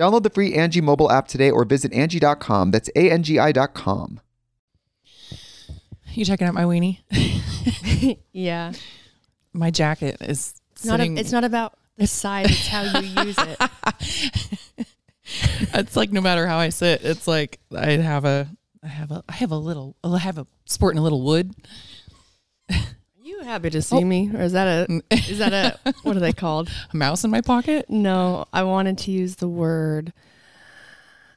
Download the free Angi mobile app today or visit Angi.com. That's A-N-G-I dot com. You checking out my weenie? Yeah. My jacket is not, a, sitting. it's not about the size, it's how you use it. it's like no matter how I sit, it's like I have a, I have a, I have a little, I have a sporting a little wood. You happy to see oh. me? Or is that a, is that a, what are they called? A mouse in my pocket. No, I wanted to use the word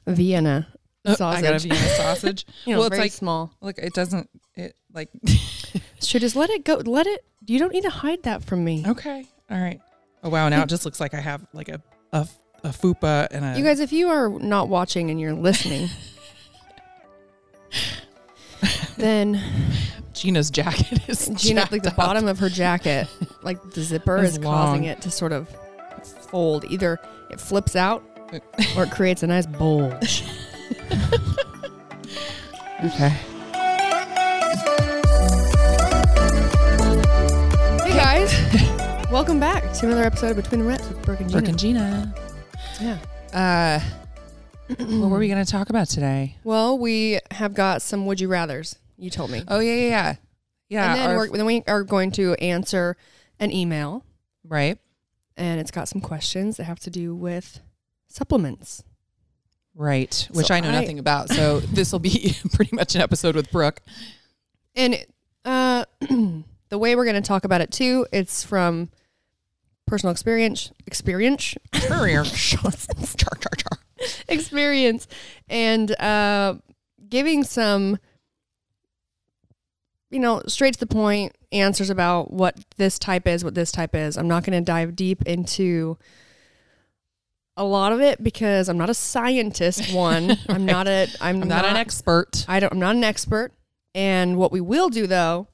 Vienna Oh, sausage. I got a Vienna sausage. You know, well, it's like, small. look, it doesn't, it like, Sure, just let it go. Let it, you don't need to hide that from me. okay, all right. Oh wow, now it just looks like I have like a, a, a fupa and a. You guys, if you are not watching and you're listening, then Gina's jacket is Gina, like the up. bottom of her jacket, like the zipper Is causing it to sort of fold. Either it flips out or it creates a nice bulge. Okay. Hey guys, welcome back to another episode of Between the Reps with Brooke and Gina. Brooke and Gina. Yeah. Uh, what were we going to talk about today? Well, we have got some would you rather's. You told me. Oh yeah, yeah, yeah. Yeah, and then, our- we're, then we are going to answer an email, right, and it's got some questions that have to do with supplements. right. Which So I know I- nothing about. So this will be pretty much an episode with Brooke. And uh, the way we're going to talk about it too, it's from personal experience, experience, char, char, char. experience, and uh, giving some, you know, straight to the point answers about what this type is, what this type is. I'm not going to dive deep into a lot of it because I'm not a scientist. One, I'm not a, I'm, I'm not, an expert. I don't. I'm not an expert. And what we will do though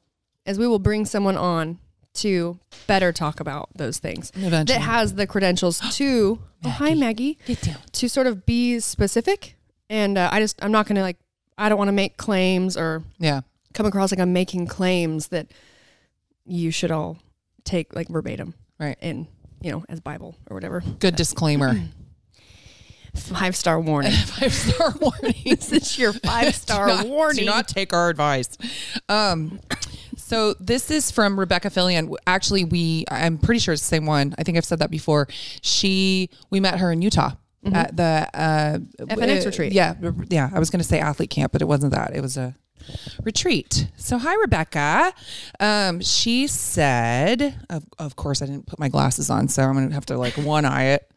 is we will bring someone on to better talk about those things Eventually. that has the credentials to. oh, hi, Maggie. Get down. To sort of be specific. And uh, I just I'm not gonna like I don't want to make claims or Yeah. Come across like I'm making claims that you should all take like verbatim Right. in you know as Bible or whatever. Good disclaimer. Five star warning. five star warning. this is your five star do not, warning. Do not take our advice. Um, so this is from Rebecca Fillion. Actually, we I'm pretty sure it's the same one. I think I've said that before. She we met her in Utah. At the uh, FNX uh, retreat. Yeah, yeah. I was going to say athlete camp, but it wasn't that. It was a retreat. So hi, Rebecca. Um, she said, of, of course, I didn't put my glasses on, so I'm going to have to like one eye it.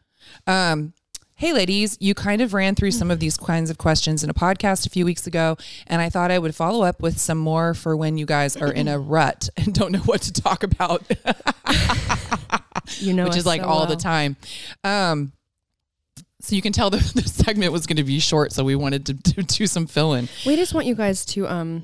Um, Hey, ladies, you kind of ran through some of these kinds of questions in a podcast a few weeks ago, and I thought I would follow up with some more for when you guys are in a rut and don't know what to talk about, You know, which is like so all well. the time. Um, so you can tell the, the segment was going to be short, so we wanted to, to do some fill in. We just want you guys to, um,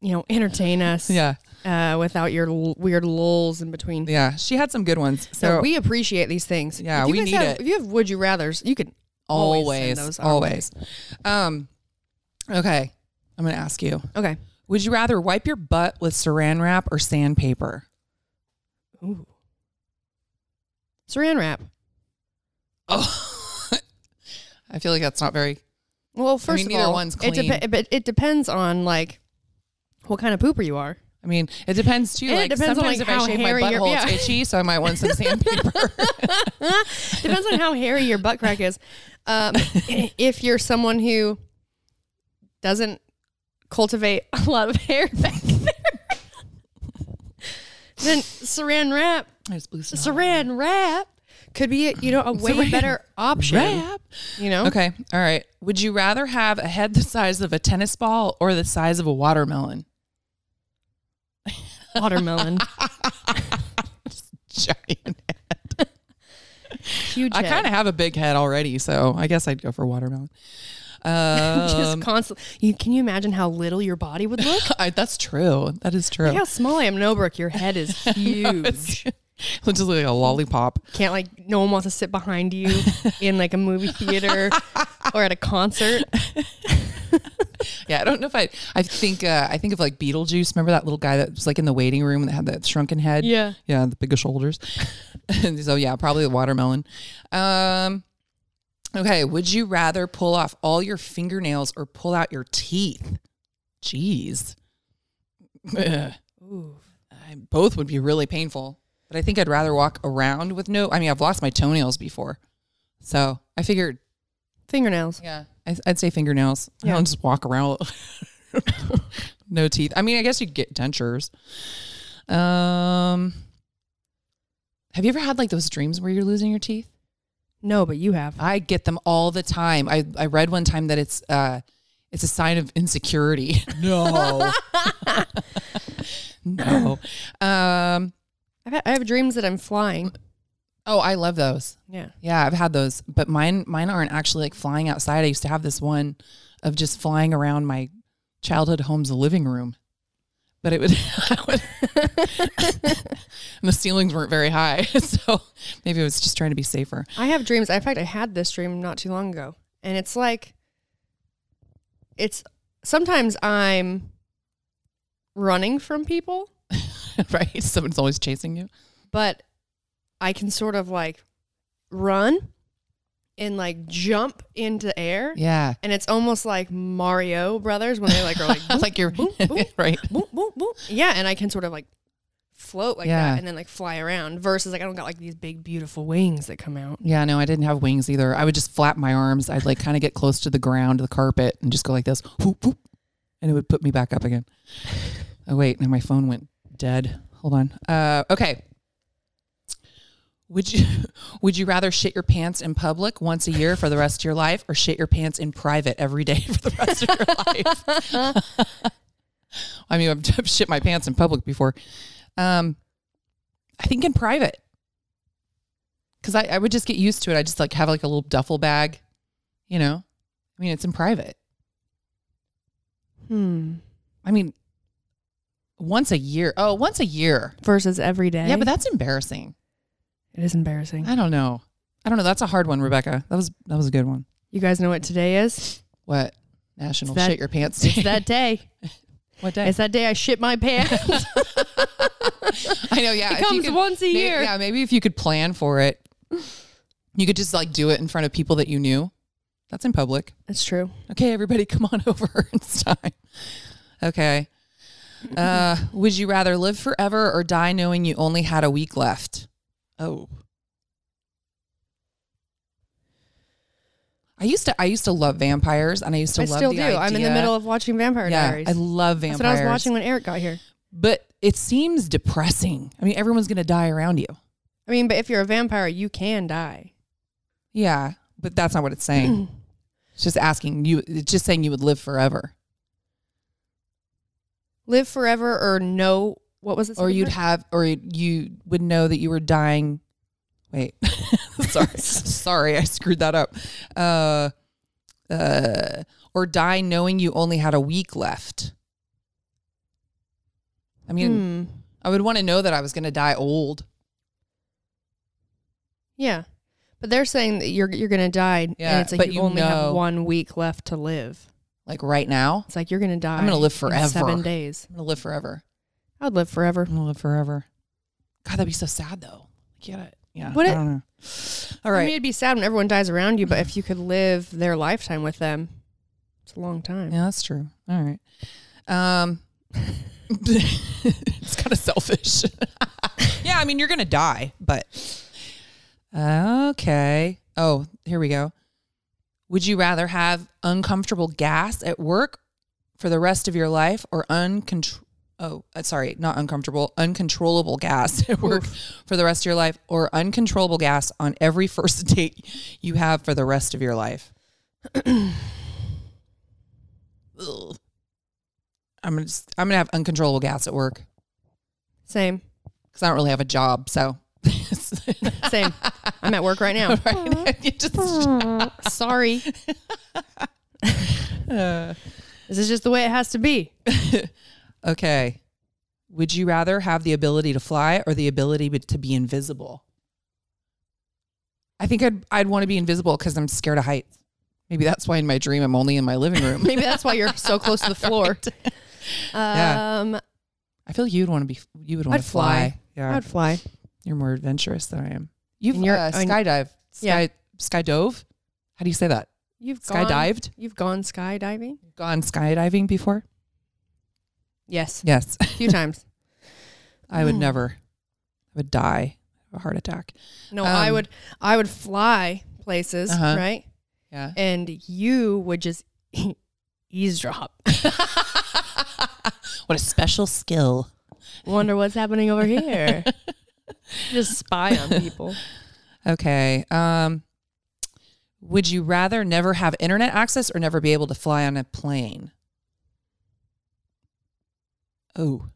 you know, entertain us. Yeah, Uh, without your l- weird lulls in between. yeah, she had some good ones. So So we appreciate these things. Yeah, we need have, it. If you have would you rather's, you can always, always, always. Um, okay, I'm going to ask you. Okay. Would you rather wipe your butt with saran wrap or sandpaper? Ooh. Saran wrap. Oh, I feel like that's not very. Well, first mean, of all, one's It, clean. but it depends on like what kind of pooper you are. I mean, it depends too. And it like depends on, sometimes like, if I how shave my hairy your- butthole, yeah. it's itchy, so I might want some sandpaper. Depends on how hairy your butt crack is. Um, if you're someone who doesn't cultivate a lot of hair back there, then saran wrap, I just blew some out. saran wrap could be you know a way Saran better option. Wrap. You know, Okay, all right. Would you rather have a head the size of a tennis ball or the size of a watermelon? watermelon, Giant. Head. Huge. I kind of have a big head already, so I guess I'd go for watermelon. just Um, constant. You can you imagine how little your body would look? I, that's true. That is true. Look how small I am, Nobrooke. Your head is huge. It's just like a lollipop. Can't like no one wants to sit behind you in like a movie theater or at a concert. Yeah, I don't know if I. I think uh, I think of like Beetlejuice. Remember that little guy that was like in the waiting room that had that shrunken head? Yeah. yeah, the bigger shoulders. so yeah, probably the watermelon. Um, okay, would you rather pull off all your fingernails or pull out your teeth? Jeez, Ugh. I- both would be really painful. But I think I'd rather walk around with no. I mean, I've lost my toenails before, so I figured Fingernails. yeah, I, I'd say fingernails. I Yeah. don't just walk around with no teeth. I mean, I guess you'd get dentures. Um, have you ever had like those dreams where you're losing your teeth? No, but you have. I get them all the time. I I read one time that it's uh it's a sign of insecurity. No. no. Um I've had, I have dreams that I'm flying. oh, I love those. Yeah. Yeah, I've had those, but mine mine aren't actually like flying outside. I used to have this one of just flying around my childhood home's living room. But it would, would and the ceilings weren't very high, so maybe I was just trying to be safer. I have dreams. In fact, I had this dream not too long ago. And it's like, it's sometimes I'm running from people, right? Someone's always chasing you. but I can sort of like run and like jump into air. Yeah, And it's almost like Mario Brothers when they like are like, boom, like you're boom, boom, right. boom, boom, boom. Yeah, and I can sort of like float like Yeah. that and then like fly around versus like I don't got like these big beautiful wings that come out. Yeah, no, I didn't have wings either. I would just flap my arms. I'd like kind of get close to the ground, the carpet, and just go like this, whoop, whoop, and it would put me back up again. Oh wait, now my phone went dead. Hold on. Uh, okay. Would you would you rather shit your pants in public once a year for the rest of your life, or shit your pants in private every day for the rest of your life? I mean, I've, I've shit my pants in public before. Um, I think in private because I, I would just get used to it. I just like have like a little duffel bag, you know. I mean, it's in private. Hmm. I mean, once a year. Oh, once a year. Versus every day. Yeah, but that's embarrassing. it is embarrassing. I don't know. I don't know. That's a hard one, Rebecca. That was that was a good one. You guys know what today is? What national It's that- shit your pants day? It's that day. what day? It's that day I shit my pants. I know. Yeah, It if you comes once a may- year. Yeah, maybe if you could plan for it, you could just like do it in front of people that you knew. That's in public. That's true. Okay, everybody, come on over. It's time. Okay. Uh, would you rather live forever or die knowing you only had a week left? Oh. I used to I used to love vampires and I used to I love still the do. I'm in the middle of watching Vampire yeah, Diaries. I love vampires. That's what I was watching when Eric got here. But it seems depressing. I mean, everyone's going to die around you. I mean, but if you're a vampire, you can die. Yeah, but that's not what it's saying. it's just asking you. It's just saying you would live forever, Live forever or know What was it? or you'd have, or you would know that you were dying. Wait, sorry, sorry, I screwed that up. Uh, uh, or die knowing you only had a week left. I mean, Hmm. I would want to know that I was going to die old. Yeah, but they're saying that you're you're gonna die, Yeah, and it's like but you, you only know- have one week left to live. Like right now, It's like you're gonna die. I'm gonna live in forever. seven days. I'm going to live forever. I would live forever. I'm gonna live forever. God, that'd be so sad though. Get it? Yeah. Would I it? don't know. All I mean, it'd be sad when everyone dies around you, but if you could live their lifetime with them, it's a long time. yeah, that's true. All right. Um, it's kind of selfish. yeah, I mean, you're gonna die, but okay. Oh, here we go. Would you rather have uncomfortable gas at work for the rest of your life, or uncontrol? Oh, uh, sorry, not uncomfortable, uncontrollable gas at work for the rest of your life, or uncontrollable gas on every first date you have for the rest of your life. I'm gonna just, I'm gonna have uncontrollable gas at work Same, because I don't really have a job. So, same. I'm at work right now. right? You just- Sorry, uh, this is just the way it has to be. okay. Would you rather have the ability to fly or the ability be- to be invisible? I think I'd I'd want to be invisible because I'm scared of heights. Maybe that's why in my dream I'm only in my living room. Maybe that's why you're so close to the floor. Yeah. Um, I feel you'd want to be you would want I'd to fly. fly. Yeah, I'd fly. you're more adventurous than I am. You've And you're- uh, skydive, Yeah. sky skydove. How do you say that? You've gone, Skydived? You've gone skydiving? Gone skydiving before? Yes, Yes. a few times. I would never. I would die of a heart attack. No, I Um, would. I would fly places, Uh-huh. right? Yeah. And you would just eavesdrop. what a special skill. Wonder what's happening over here. just spy on people. Okay. Um would you rather never have internet access or never be able to fly on a plane? Oh.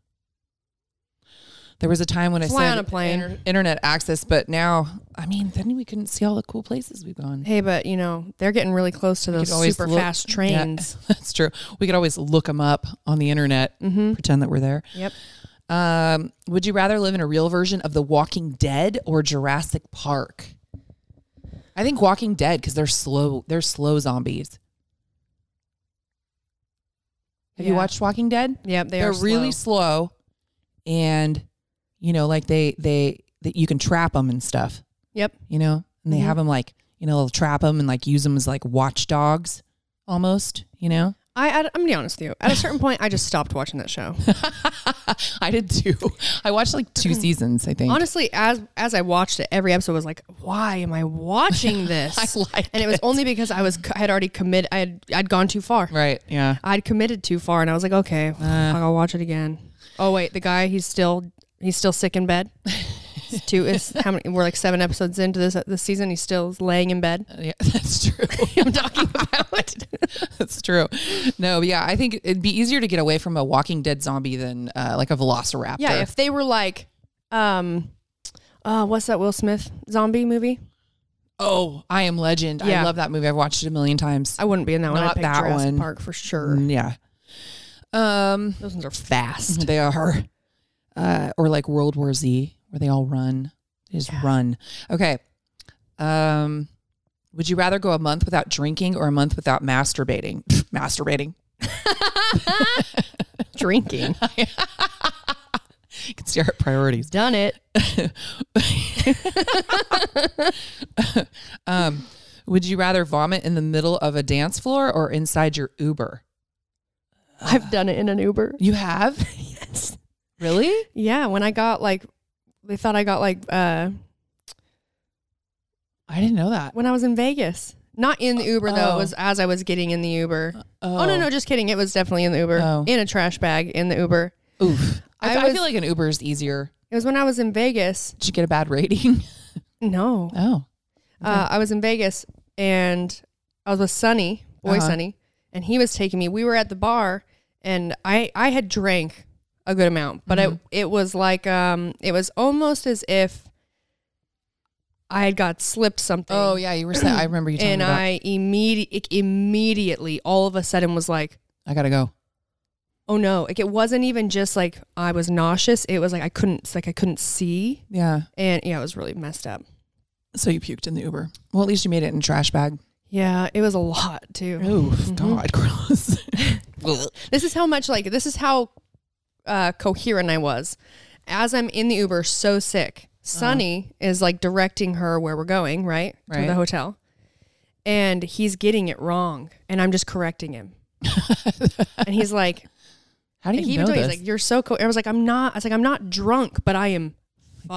There was a time when Fly I said on a plane. inter- internet access, but now, I mean, then we couldn't see all the cool places we've gone. Hey, but you know they're getting really close to those could always super look- fast Yeah, trains. that's true. We could always look them up on the internet, Mm-hmm. pretend that we're there. Yep. Um, would you rather live in a real version of The Walking Dead or Jurassic Park? I think Walking Dead because they're slow. They're slow zombies. Have you watched Walking Dead? Yep. They are are really slow. slow, and you know, like they they that you can trap them and stuff. Yep. You know, and they Mhm. have them like you know they'll trap them and like use them as like watchdogs, almost. You know. I, I I'm gonna be honest with you. At a certain point, I just stopped watching that show. I did too. I watched like two seasons. I think. Honestly, as as I watched it, every episode was like, "Why am I watching this?" I like and it was only because I was I had already committed. I had I'd gone too far. right. Yeah. I'd committed too far, and I was like, "Okay, Uh. I'll watch it again." Oh wait, the guy he's still he's still sick in bed. It's two is how many? We're like seven episodes into this this season. He's still laying in bed. Yeah, that's true. I'm talking about. that's true. No, but yeah, I think it'd be easier to get away from a Walking Dead zombie than uh, like a Velociraptor. Yeah, if they were like, um, uh, what's that Will Smith zombie movie? oh, I Am Legend. I love that movie. I've watched it a million times. I wouldn't be in that one. Not that Jurassic one. Park for sure. Mm, yeah. Um, Those ones are fast. they are. Uh, or like World War Z, where they all run. They just run. Okay. Um, would you rather go a month without drinking or a month without masturbating? masturbating. Drinking. You can see our priorities. Done it. Um, would you rather vomit in the middle of a dance floor or inside your Uber? I've done it in an Uber. You have? Yes. Really? Yeah, when I got like, they thought I got like, uh, I didn't know that. when I was in Vegas. Not in the Uber though. Oh. It was as I was getting in the Uber. Oh, Oh, no, no, just kidding. It was definitely in the Uber. Oh. In a trash bag in the Uber. Oof. I, I I was- feel like an Uber is easier. It was when I was in Vegas. Did you get a bad rating? No, Oh. Uh, I was in Vegas and I was with Sonny, boy Uh-huh. Sonny, and he was taking me. We were at the bar and I I had drank a good amount, but Mm-hmm. it it was like um it was almost as if I had got slipped something. Oh yeah, you were saying. I remember you and. I immediate immediately all of a sudden was like, I gotta go. oh no! Like it wasn't even just like I was nauseous. It was like I couldn't like I couldn't see, Yeah. and yeah, it was really messed up. So you puked in the Uber. Well, at least you made it in a trash bag. Yeah, it was a lot too. Oh Mm-hmm. God, gross. This is how much like this is how uh, coherent I was. As I'm in the Uber, so sick. Sonny is like directing her where we're going, right, to Right. the hotel, and he's getting it wrong, and I'm just correcting him. and he's like, How do you he even know told me, this? he's like, "You're so cool." I was like, "I'm not." I was like, "I'm not drunk, but I am."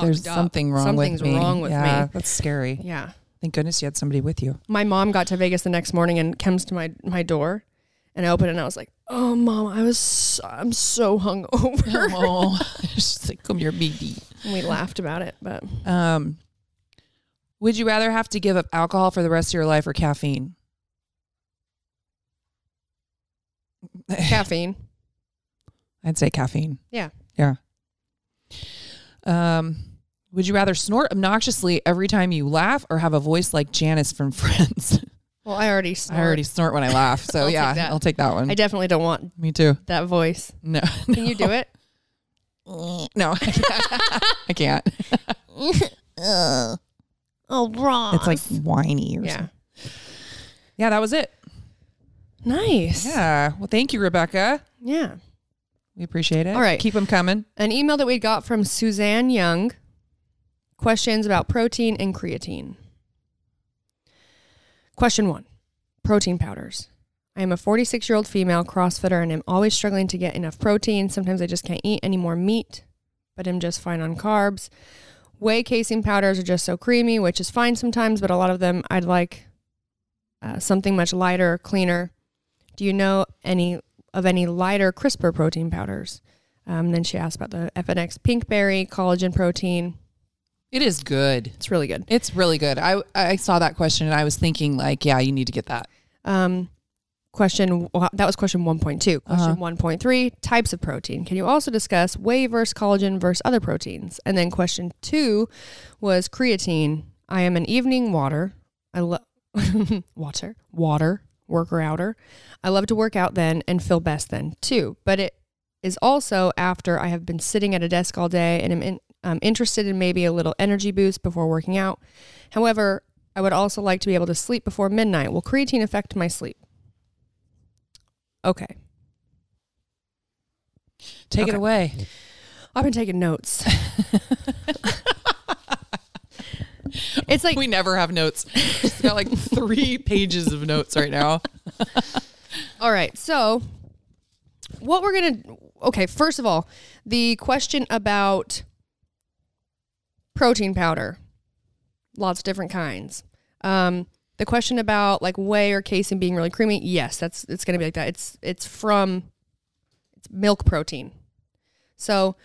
There's up. something wrong Something's with me. wrong with yeah, me. that's scary. Yeah. Thank goodness you had somebody with you. My mom got to Vegas the next morning and comes to my my door, and I opened it and I was like, "Oh, mom, I was I'm so hungover." Oh, she's like, come here, baby. and we laughed about it, but Um, would you rather have to give up alcohol for the rest of your life or caffeine? caffeine. I'd say caffeine. Yeah. Yeah. Um, would you rather snort obnoxiously every time you laugh or have a voice like Janice from Friends? Well, I already snort. I already snort when I laugh, so I'll take yeah, that. I'll take that one. I definitely don't want Me too. that voice. No, Can you do it? no, I can't. Oh, Ross. It's like whiny or yeah. something. Yeah, that was it. Nice. Yeah. Well, thank you, Rebecca. Yeah. We appreciate it. All right. Keep them coming. An email that we got from Suzanne Young. Questions about protein and creatine. Question one Protein powders. I am a 46 year old female CrossFitter and am always struggling to get enough protein. Sometimes I just can't eat any more meat, but I'm just fine on carbs. Whey casein powders are just so creamy, which is fine sometimes, but a lot of them I'd like uh, something much lighter, cleaner. Do you know any of any lighter, crisper protein powders? Um, then she asked about the FNX Pinkberry collagen protein. It is good. It's really good. It's really good. I I saw that question and I was thinking like, yeah, you need to get that. Um, question that was question 1.2. Question Uh-huh. 1.3 types of protein. Can you also discuss whey versus collagen versus other proteins? And then question two was creatine. I am an evening water. I love water, water worker outer. I love to work out then and feel best then too. But it is also after I have been sitting at a desk all day and am in, um, interested in maybe a little energy boost before working out. However, I would also like to be able to sleep before midnight. Will creatine affect my sleep? Okay. Take it away. I've been taking notes. it's like we never have notes. Got like three pages of notes right now. All right. So, what we're going to, okay, first of all, the question about protein powder, lots of different kinds. Um, the question about like whey or casein being really creamy, yes, that's it's going to be like that. It's it's from it's milk protein, so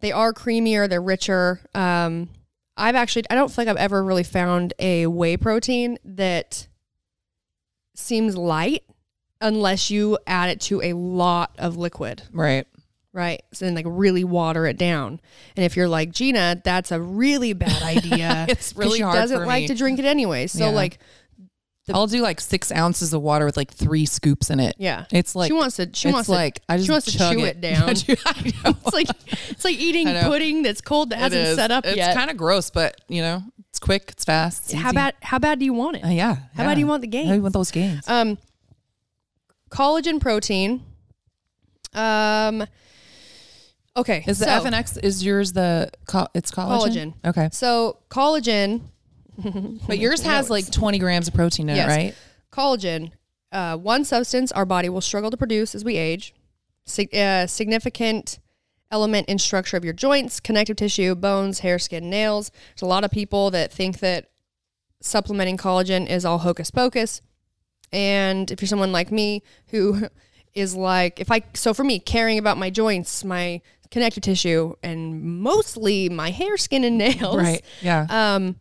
they are creamier, they're richer. Um, I've actually I don't feel like I've ever really found a whey protein that seems light unless you add it to a lot of liquid, Right. Right? So then like really water it down. And if you're like Gina, that's a really bad idea. It's really she hard doesn't like me. to drink it anyway. So Yeah. like The- I'll do like six ounces of water with like three scoops in it. yeah. It's like she wants to she it's wants like to I just she wants to chew it, down. I know. it's like it's like eating pudding that's cold that It hasn't is. set up it's yet. kind of gross, but you know, it's quick, it's fast. it's how easy. bad how bad do you want it? Uh, yeah. How bad do you want the How do game? you want those games? Um, collagen protein. Um, okay. is the so, X is yours the co- it's collagen? Collagen. Okay. So collagen, But yours has like 20 grams of protein in Yes. it, right? collagen, uh, one substance our body will struggle to produce as we age. Sig- uh, significant element in structure of your joints, connective tissue, bones, hair, skin, nails. There's a lot of people that think that supplementing collagen is all hocus pocus. And if you're someone like me who is like, if I, so for me, caring about my joints, my connective tissue, and mostly my hair, skin, and nails. Right. Yeah. Um,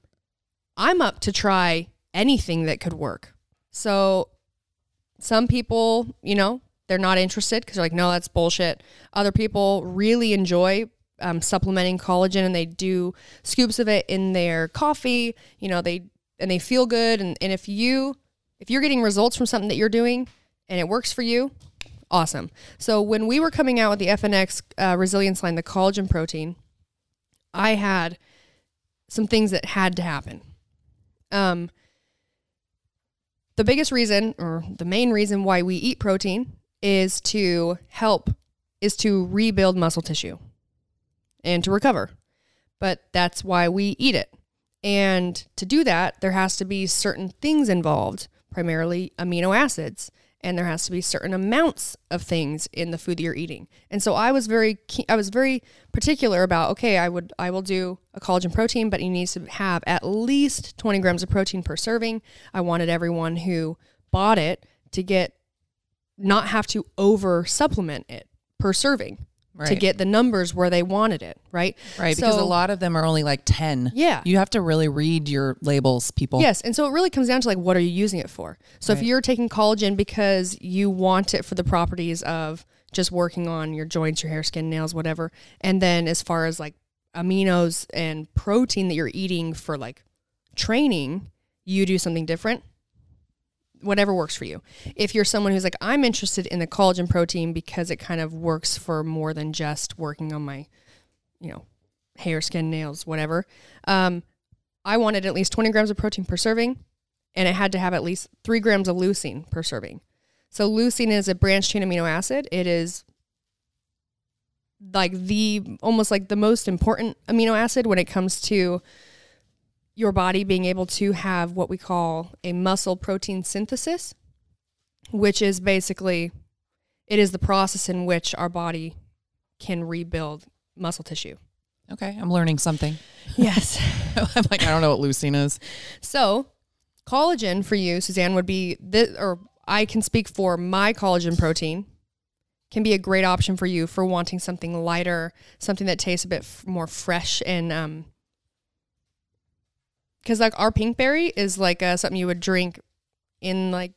I'm up to try anything that could work. So some people, you know, they're not interested because they're like, no, that's bullshit. Other people really enjoy um, supplementing collagen and they do scoops of it in their coffee. You know, they and they feel good. And, and if you if you're getting results from something that you're doing and it works for you, awesome. So when we were coming out with the FNX uh, resilience line, the collagen protein, I had some things that had to happen. Um, the biggest reason or the main reason why we eat protein is to help is to rebuild muscle tissue and to recover. But that's why we eat it. And to do that, there has to be certain things involved, primarily amino acids and there has to be certain amounts of things in the food that you're eating. And so I was very I was very particular about okay, I would I will do a collagen protein, but it needs to have at least 20 grams of protein per serving. I wanted everyone who bought it to get not have to over supplement it per serving right. to get the numbers where they wanted it, right? Right, so, because a lot of them are only like 10. Yeah. You have to really read your labels, people. Yes, and so it really comes down to like what are you using it for? So right. if you're taking collagen because you want it for the properties of just working on your joints, your hair, skin, nails, whatever, and then as far as like aminos and protein that you're eating for like training, you do something different whatever works for you. If you're someone who's like, I'm interested in the collagen protein because it kind of works for more than just working on my, you know, hair, skin, nails, whatever. Um, I wanted at least 20 grams of protein per serving, and it had to have at least three grams of leucine per serving. So leucine is a branched chain amino acid. It is like the almost like the most important amino acid when it comes to your body being able to have what we call a muscle protein synthesis, which is basically it is the process in which our body can rebuild muscle tissue. Okay, I'm learning something. Yes. I'm like, I don't know what leucine is. So, collagen for you, Suzanne, would be this, or I can speak for my collagen protein, can be a great option for you for wanting something lighter, something that tastes a bit f- more fresh and um, because like our pinkberry is like uh, something you would drink in like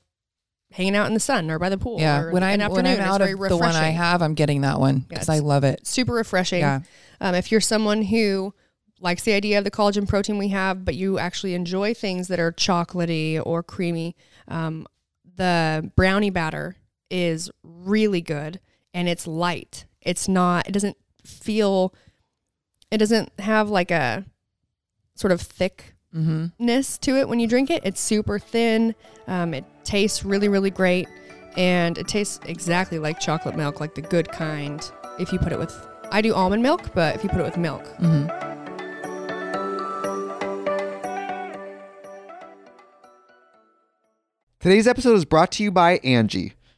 hanging out in the sun or by the pool. Yeah, when I when I'm out of the one I have, I'm getting that one because yeah, I love it. Super refreshing. Yeah. Um, if you're someone who likes the idea of the collagen protein we have, but you actually enjoy things that are chocolatey or creamy, um, the brownie batter is really good and it's light. It's not. It doesn't feel. It doesn't have like a sort of thick ness to it when you drink it. It's super thin. Um, it tastes really, really great. And it tastes exactly like chocolate milk, like the good kind. If you put it with, I do almond milk, but if you put it with milk. Mm-hmm. Today's episode is brought to you by Angi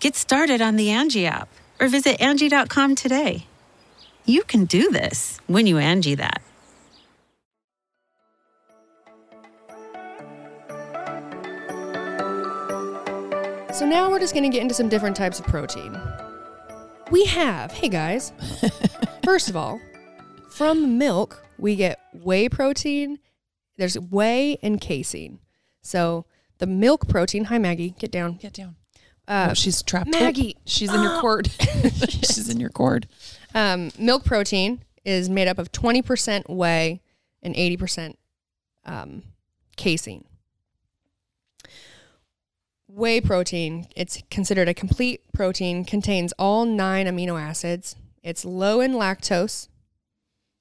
Get started on the Angi app or visit Angi.com today. You can do this when you Angi that. So now we're just going to get into some different types of protein. We have, hey guys, first of all, from milk, we get whey protein. There's whey and casein. So the milk protein, hi Maggie, get down. Get down. Uh, oh, she's trapped. Maggie. Oh, she's in your cord. she's in your cord. Um, milk protein is made up of 20% whey and 80% um, casein. Whey protein, it's considered a complete protein, contains all nine amino acids. It's low in lactose.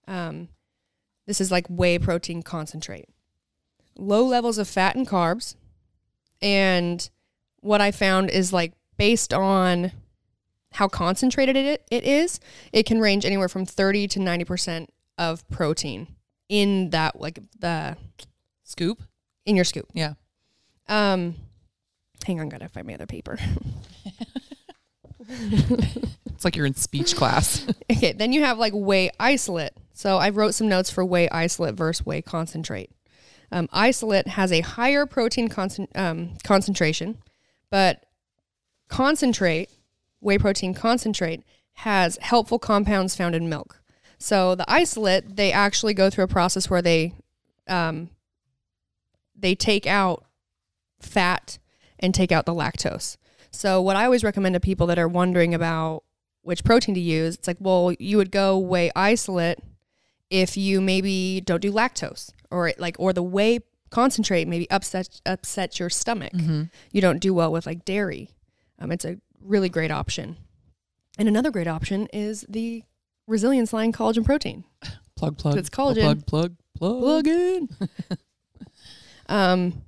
Um, this is like whey protein concentrate. Low levels of fat and carbs. And what I found is like based on how concentrated it, it is, it can range anywhere from 30 to 90% of protein in that like the Scoop. in your scoop. Yeah. Um hang on, gotta find my other paper. It's like you're in speech class. okay, then you have like whey isolate. So I wrote some notes for whey isolate versus whey concentrate. Um, isolate has a higher protein concent- um, concentration, but concentrate, whey protein concentrate, has helpful compounds found in milk. So the isolate, they actually go through a process where they um, they take out fat and take out the lactose. So what I always recommend to people that are wondering about which protein to use, it's like, well, you would go whey isolate if you maybe don't do lactose or like or the whey concentrate maybe upset upsets your stomach. You don't do well with like dairy. Um, it's a really great option. And another great option is the resilience line collagen protein. plug, plug. It's collagen. Plug, plug, plug. Plug in. um,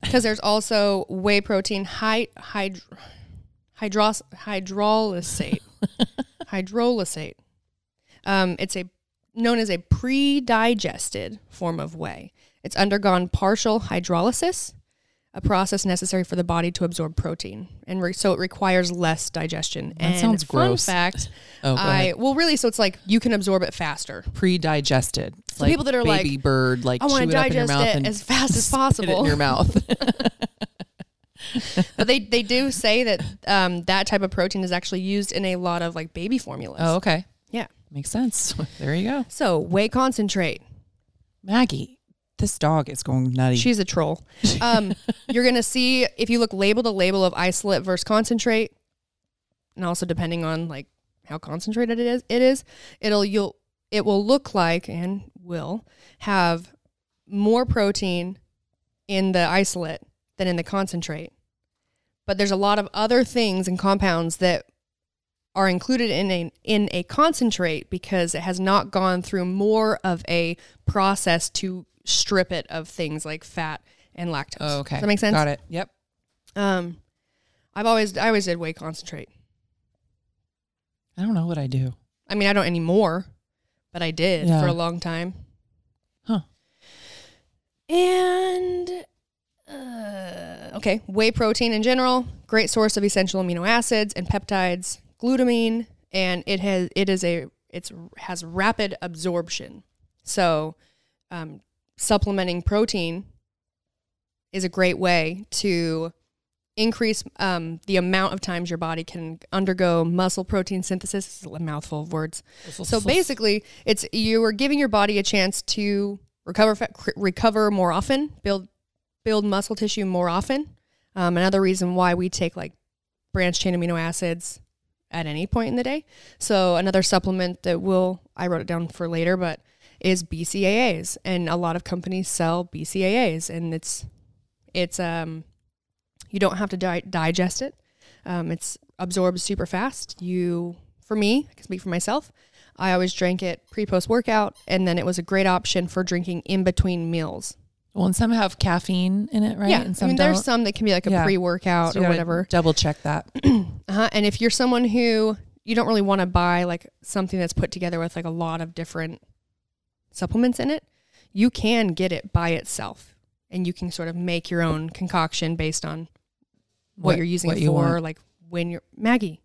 because there's also whey protein hy- hyd- hydros- hydrolysate. hydrolysate. Um, it's a known as a pre-digested form of whey. It's undergone partial hydrolysis, a process necessary for the body to absorb protein, and re- so it requires less digestion. That and sounds fun gross. fact, Oh, I well really, so it's like you can absorb it faster. Pre-digested. So people that are like, baby bird, like I want chew to it up in your digest mouth it as fast as it possible. in your mouth. but they they do say that um, that type of protein is actually used in a lot of like baby formulas. oh, okay. yeah. Makes sense. There you go. So whey concentrate. Maggie, this dog is going nutty. She's a troll. Um, you're gonna see if you look label to label of isolate versus concentrate, and also depending on like how concentrated it is, it is. It'll you'll it will look like and will have more protein in the isolate than in the concentrate. But there's a lot of other things and compounds that are included in a in a concentrate because it has not gone through more of a process to strip it of things like fat and lactose. oh, okay. Does that make sense? Got it. Yep. Um, I've always I always did whey concentrate. I don't know what I do. I mean, I don't anymore, but I did Yeah. for a long time. Huh. And uh, okay, whey protein in general, great source of essential amino acids and peptides, glutamine, and it has it is a it's has rapid absorption. So, um, supplementing protein is a great way to increase um, the amount of times your body can undergo muscle protein synthesis. This is a mouthful of words. So basically, it's you are giving your body a chance to recover fa- recover more often, build build muscle tissue more often. Um, another reason why we take like branched chain amino acids at any point in the day. So another supplement that will I wrote it down for later, but is BCAAs, and a lot of companies sell BCAAs, and it's it's um you don't have to di- digest it. Um, it's absorbs super fast. You, for me, I can speak for myself. I always drank it pre post workout, and then it was a great option for drinking in between meals. Well, and some have caffeine in it, right? Yeah, And some I mean, don't. there's some that can be like a Yeah. pre workout So or whatever. Double check that. Uh-huh. And if you're someone who you don't really want to buy like something that's put together with like a lot of different supplements in it, you can get it by itself and you can sort of make your own concoction based on what, What- you're using what it for, like when you're Maggie.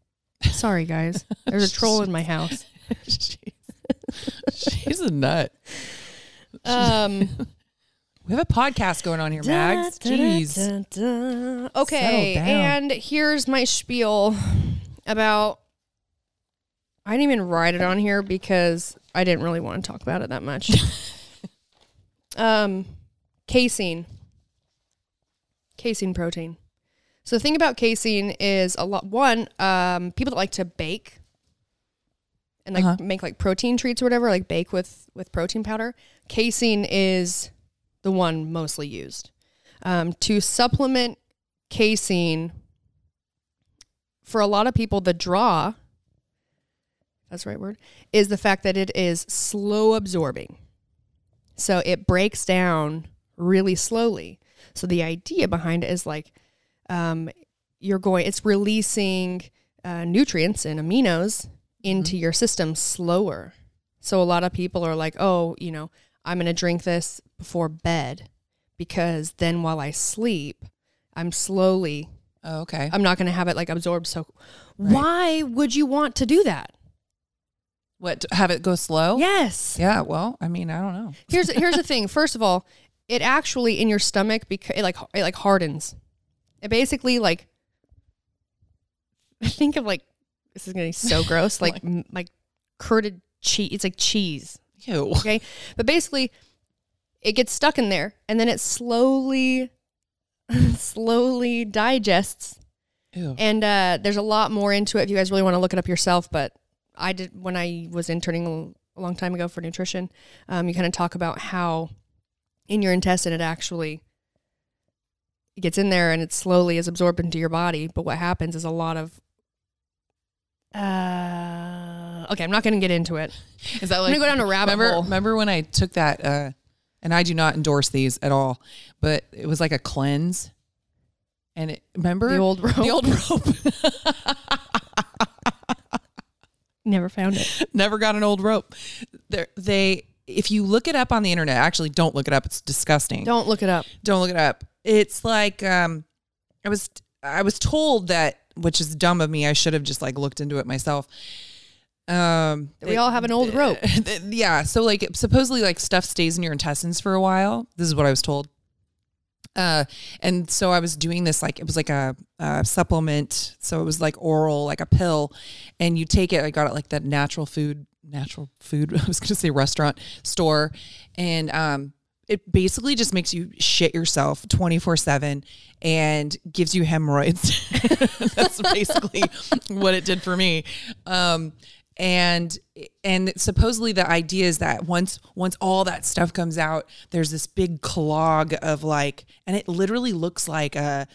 Sorry guys. There's a troll in my house. she's, she's a nut. Um We have a podcast going on here, Mags. Jeez. Okay, and here's my spiel about. I didn't even write it on here because I didn't really want to talk about it that much. um, casein. Casein protein. So the thing about casein is a lot. One, um, people that like to bake and like Uh-huh. make like protein treats or whatever, like bake with with protein powder. Casein is the one mostly used um, to supplement casein. For a lot of people, the draw. That's the right word. Is the fact that it is slow absorbing. So it breaks down really slowly. So the idea behind it is like um, you're going, it's releasing uh, nutrients and aminos into your system slower. So a lot of people are like, oh, you know, I'm going to drink this before bed because then while I sleep, I'm slowly, Oh, okay. I'm not going to have it like absorbed. So why would you want to do that? What have it go slow? Yes. Yeah. Well, I mean, I don't know. Here's here's the thing. First of all, it actually in your stomach because it like it like hardens. It basically like think of like this is gonna be so gross like m- like curded cheese. It's like cheese. Ew. Okay, but basically it gets stuck in there and then it slowly slowly digests Ew. and uh, there's a lot more into it if you guys really want to look it up yourself. But I did when I was interning a long time ago for nutrition. Um, you kind of talk about how in your intestine it actually it gets in there and it slowly is absorbed into your body. But what happens is a lot of uh, okay, I'm not going to get into it. Is that I'm like gonna go down a rabbit remember, hole. Remember when I took that? Uh, and I do not endorse these at all, but it was like a cleanse. And it remember The old rope. The old rope. Never found it. Never got an old rope. There, they. If you look it up on the internet, actually, don't look it up. It's disgusting. Don't look it up. Don't look it up. It's like um, I was I was told that, which is dumb of me. I should have just like looked into it myself. Um, We all have an old rope. yeah. So like supposedly like stuff stays in your intestines for a while. This is what I was told. Uh, and so I was doing this like it was like a, a supplement. So it was like oral, like a pill, and you take it. I got it like that natural food, natural food. I was gonna say restaurant store, and um, it basically just makes you shit yourself 24 7 and gives you hemorrhoids. That's basically what it did for me. Um, and and supposedly the idea is that once once all that stuff comes out there's this big clog of like and it literally looks like a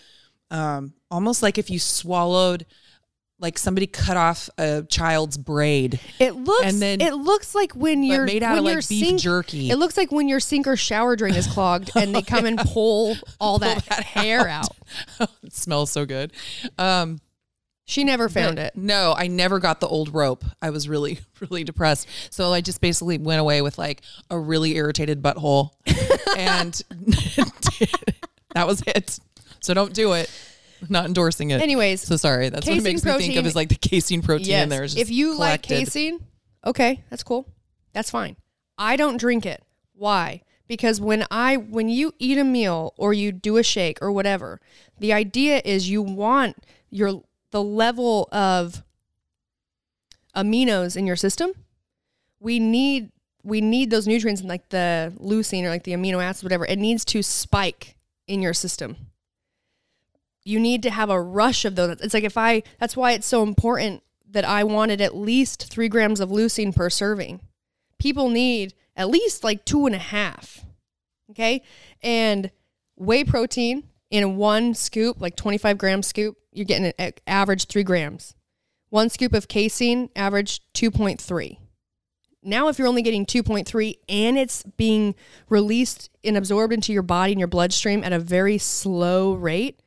um almost like if you swallowed like somebody cut off a child's braid It looks And then- it looks like when you're made out when of, like, beef sink- jerky. It looks like when your sink or shower drain is clogged and they come and pull all that, hair out. it smells so good um She never found But it. No, I never got the old rope. I was really, really depressed. So I just basically went away with like a really irritated butthole. and that was it. So don't do it. Not endorsing it. Anyways, so sorry. That's what makes me think of is like the casein protein yes. in there. if you like casein, okay, that's cool. That's fine. I don't drink it. Why? Because when I when you eat a meal or you do a shake or whatever, the idea is you want your the level of aminos in your system. We need we need those nutrients like the leucine or like the amino acids, whatever. It needs to spike in your system. You need to have a rush of those. It's like if I that's why it's so important that I wanted at least three grams of leucine per serving. People need at least like two and a half. Okay. And whey protein in one scoop, like 25 gram scoop, you're getting an average three grams. One scoop of casein, average 2.3. Now, if you're only getting 2.3 and it's being released and absorbed into your body and your bloodstream at a very slow rate,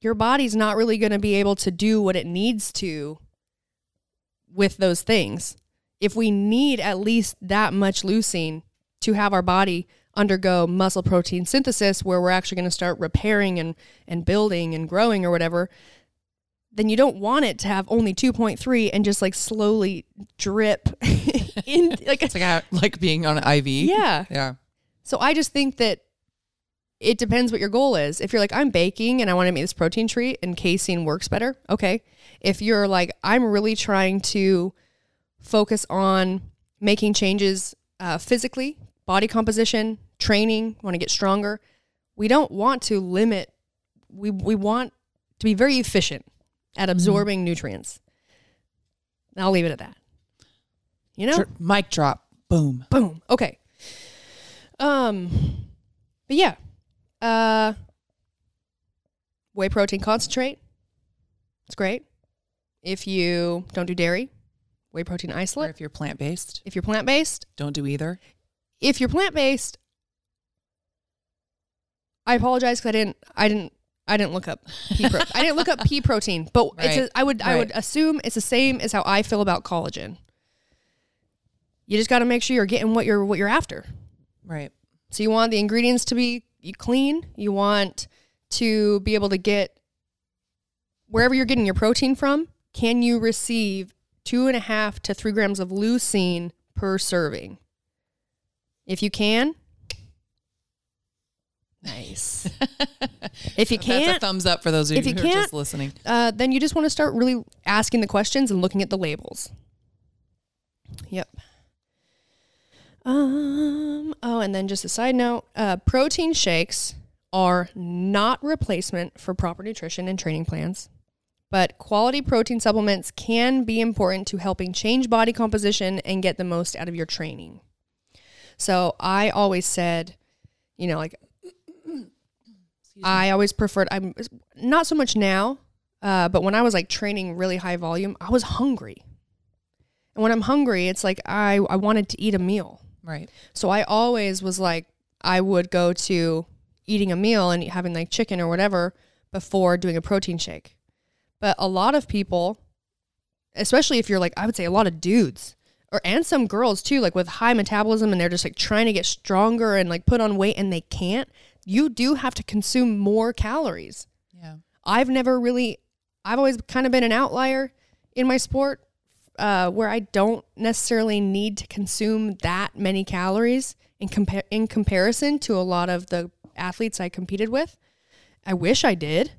your body's not really going to be able to do what it needs to with those things. if we need at least that much leucine to have our body undergo muscle protein synthesis where we're actually going to start repairing and, and building and growing or whatever, then you don't want it to have only 2.3 and just like slowly drip in like It's like how- like being on an IV. yeah. Yeah. So I just think that it depends what your goal is. If you're like, I'm baking and I want to make this protein treat and casein works better, okay. If you're like, I'm really trying to focus on making changes uh, physically, body composition, training, want to get stronger, we don't want to limit, we, we want to be very efficient at absorbing nutrients. I'll leave it at that. You know? Dr- mic drop. Boom. Boom. Okay. Um, but yeah, uh, whey protein concentrate. It's great. If you don't do dairy, whey protein Or isolate. if you're plant based, If you're plant based, don't do either. If you're plant based, I apologize because I didn't, I didn't, I didn't look up pea pro- I didn't look up pea protein, but it's a, I would I would assume it's the same as how I feel about collagen. You just got to make sure you're getting what you're what you're after. Right. So you want the ingredients to be clean. You want to be able to get wherever you're getting your protein from. Can you receive two and a half to three grams of leucine per serving? If you can, nice. if you can, That's a can't, thumbs up for those of if you you who are just listening. uh, then you just want to start really asking the questions and looking at the labels. Yep. Um. Oh, and then just a side note: uh, protein shakes are not replacement for proper nutrition and training plans, but quality protein supplements can be important to helping change body composition and get the most out of your training. So I always said, you know, like I always preferred. I'm not so much now, uh, but when I was like training really high volume, I was hungry. And when I'm hungry, it's like I, I wanted to eat a meal. Right. So I always was like, I would go to eating a meal and having like chicken or whatever before doing a protein shake. But a lot of people, especially if you're like, I would say a lot of dudes or and some girls too, like with high metabolism and they're just like trying to get stronger and like put on weight and they can't, you do have to consume more calories. Yeah. I've never really, I've always kind of been an outlier in my sport uh, where I don't necessarily need to consume that many calories in, compar- in comparison to a lot of the athletes I competed with. I wish I did.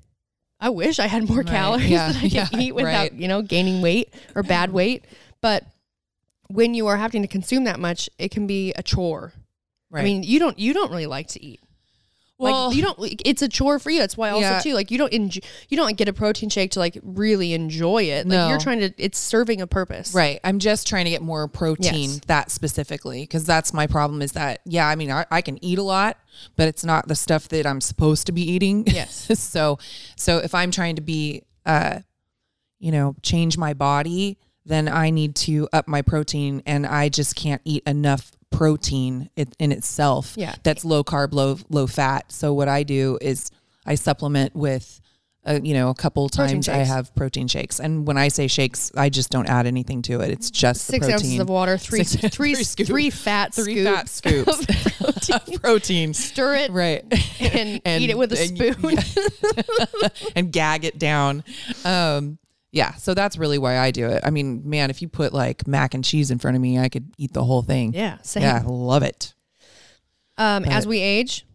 I wish I had more Right. calories Yeah. that I could Yeah. eat without, Right. you know, gaining weight or bad weight. But when you are having to consume that much, it can be a chore. Right. I mean, you don't you don't really like to eat. Well- like you don't. It's a chore for you. That's why also Yeah. too. Like you don't enjoy, you don't like, get a protein shake to like really enjoy it. Like No. you're trying to. It's serving a purpose. Right. I'm just trying to get more protein Yes. that specifically because that's my problem is that, yeah, I mean, I, I can eat a lot, but it's not the stuff that I'm supposed to be eating. Yes. so, so if I'm trying to be, uh, you know, change my body, then I need to up my protein and I just can't eat enough protein in itself Yeah. that's low carb low low fat. So what i do is i supplement with uh, you know a couple times i have protein shakes. And when i say shakes i just don't add anything to it. It's just the Six ounces of water, three Six- three three three fat three scoops fat scoops. of protein. of protein. Stir it right. and, eat it with a and you- spoon. and gag it down. Um, yeah, so that's really why I do it. I mean, man, if you put like mac and cheese in front of me, I could eat the whole thing. yeah. Same. yeah, love it. Um, as we age,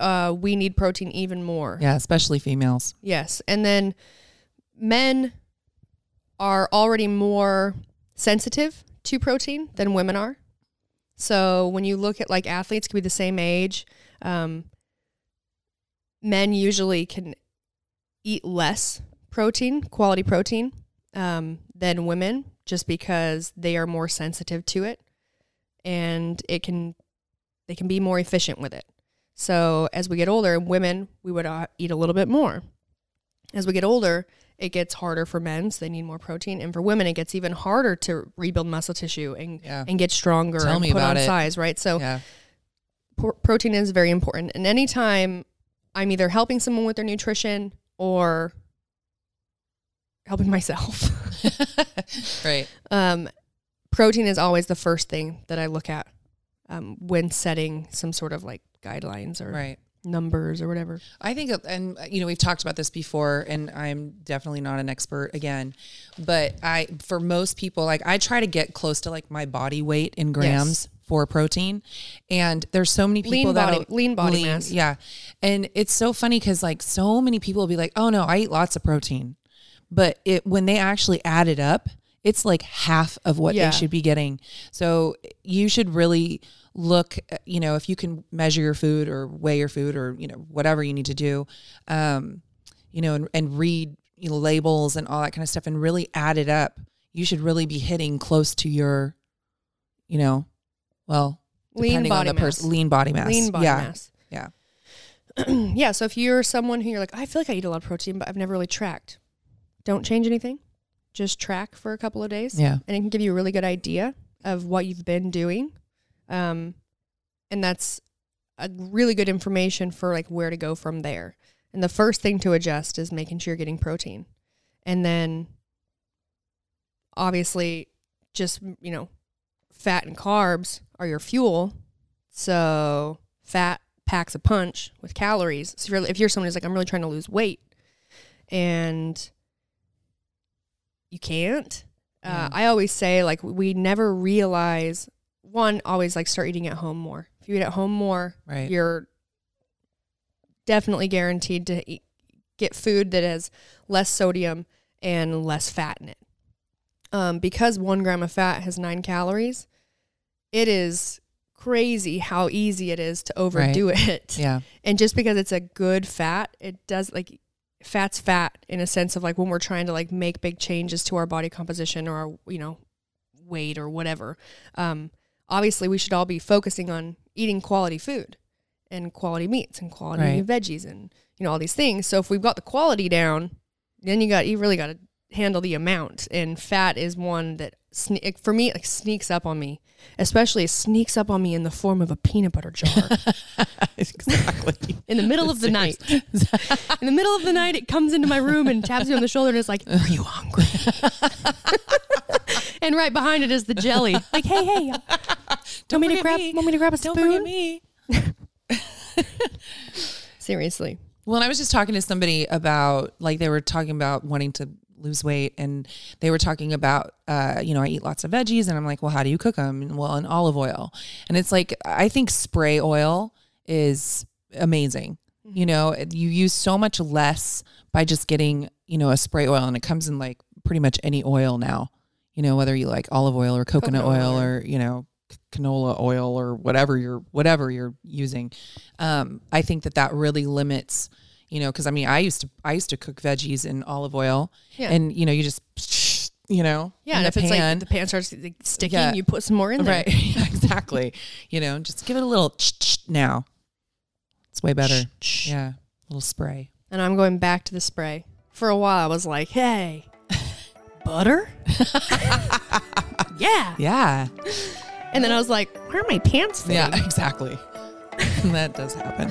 uh, we need protein even more. Yeah, especially females. Yes. And then men are already more sensitive to protein than women are. So when you look at like athletes could be the same age, um, men usually can eat less protein, quality protein, um, than women just because they are more sensitive to it and it can they can be more efficient with it. So as we get older, women we would uh, eat a little bit more. As we get older, it gets harder for men, so they need more protein, and for women, it gets even harder to rebuild muscle tissue and Yeah. and get stronger Tell and put on it. size. Right. So yeah, pro- protein is very important. And anytime I'm either helping someone with their nutrition or helping myself, right. um, protein is always the first thing that I look at um, when setting some sort of like guidelines or Right. numbers or whatever. I think, and you know, we've talked about this before, and I'm definitely not an expert again, but I, for most people, like I try to get close to like my body weight in grams for protein, and there's so many people Lean that body- lean body mass. yeah, and it's so funny because like so many people will be like, oh no, I eat lots of protein, but it when they actually add it up, it's like half of what Yeah. they should be getting. So you should really look, you know, if you can measure your food or weigh your food or, you know, whatever you need to do, um, you know, and, and read you know, labels and all that kind of stuff and really add it up. You should really be hitting close to your, you know, well, Lean depending body on the mass. person, lean body mass. Lean body yeah. mass. Yeah. yeah. So if you're someone who you're like, I feel like I eat a lot of protein, but I've never really tracked, don't change anything. Just track for a couple of days. Yeah. And it can give you a really good idea of what you've been doing. Um, and that's a really good information for like where to go from there. And the first thing to adjust is making sure you're getting protein. And then obviously just, you know, fat and carbs are your fuel. So fat packs a punch with calories. So if you're, if you're someone who's like, I'm really trying to lose weight and you can't, uh, I always say like we never realize one, always like start eating at home more. If you eat at home more, Right. you're definitely guaranteed to eat, get food that has less sodium and less fat in it. Um, because one gram of fat has nine calories, it is crazy how easy it is to overdo it. Yeah. And just because it's a good fat, it does like fat's fat in a sense of like when we're trying to like make big changes to our body composition or our, you know, weight or whatever. Um, obviously we should all be focusing on eating quality food and quality meats and quality Right. veggies and you know all these things. So if we've got the quality down, then you got you really got to handle the amount. And fat is one that sne- for me like sneaks up on me, especially it sneaks up on me in the form of a peanut butter jar exactly. in the middle of the night. in the middle of the night, it comes into my room and taps me on the shoulder and is like, "Are you hungry?" and right behind it is the jelly. Like, hey, hey, uh, Don't want me to grab? me. Want me to grab a Don't spoon? forget me. Seriously. Well, and I was just talking to somebody about like they were talking about wanting to lose weight, and they were talking about uh, you know I eat lots of veggies, and I'm like, well, how do you cook them? And, well, in olive oil, and it's like I think spray oil is amazing. You know, you use so much less by just getting you know a spray oil, and it comes in like pretty much any oil now. You know, whether you like olive oil or coconut, Coconut oil oil. or you know canola oil or whatever you're whatever you're using um, i think that that really limits you know because i mean i used to i used to cook veggies in olive oil Yeah. and you know you just you know Yeah, in and the if it's like pan. the pan starts like, sticking, Yeah. you put some more in there. right exactly you know just give it a little now it's way better yeah a little spray And I'm going back to the spray. For a while, I was like, hey, butter? yeah. yeah And then I was like, where are my pants fitting? yeah exactly that does happen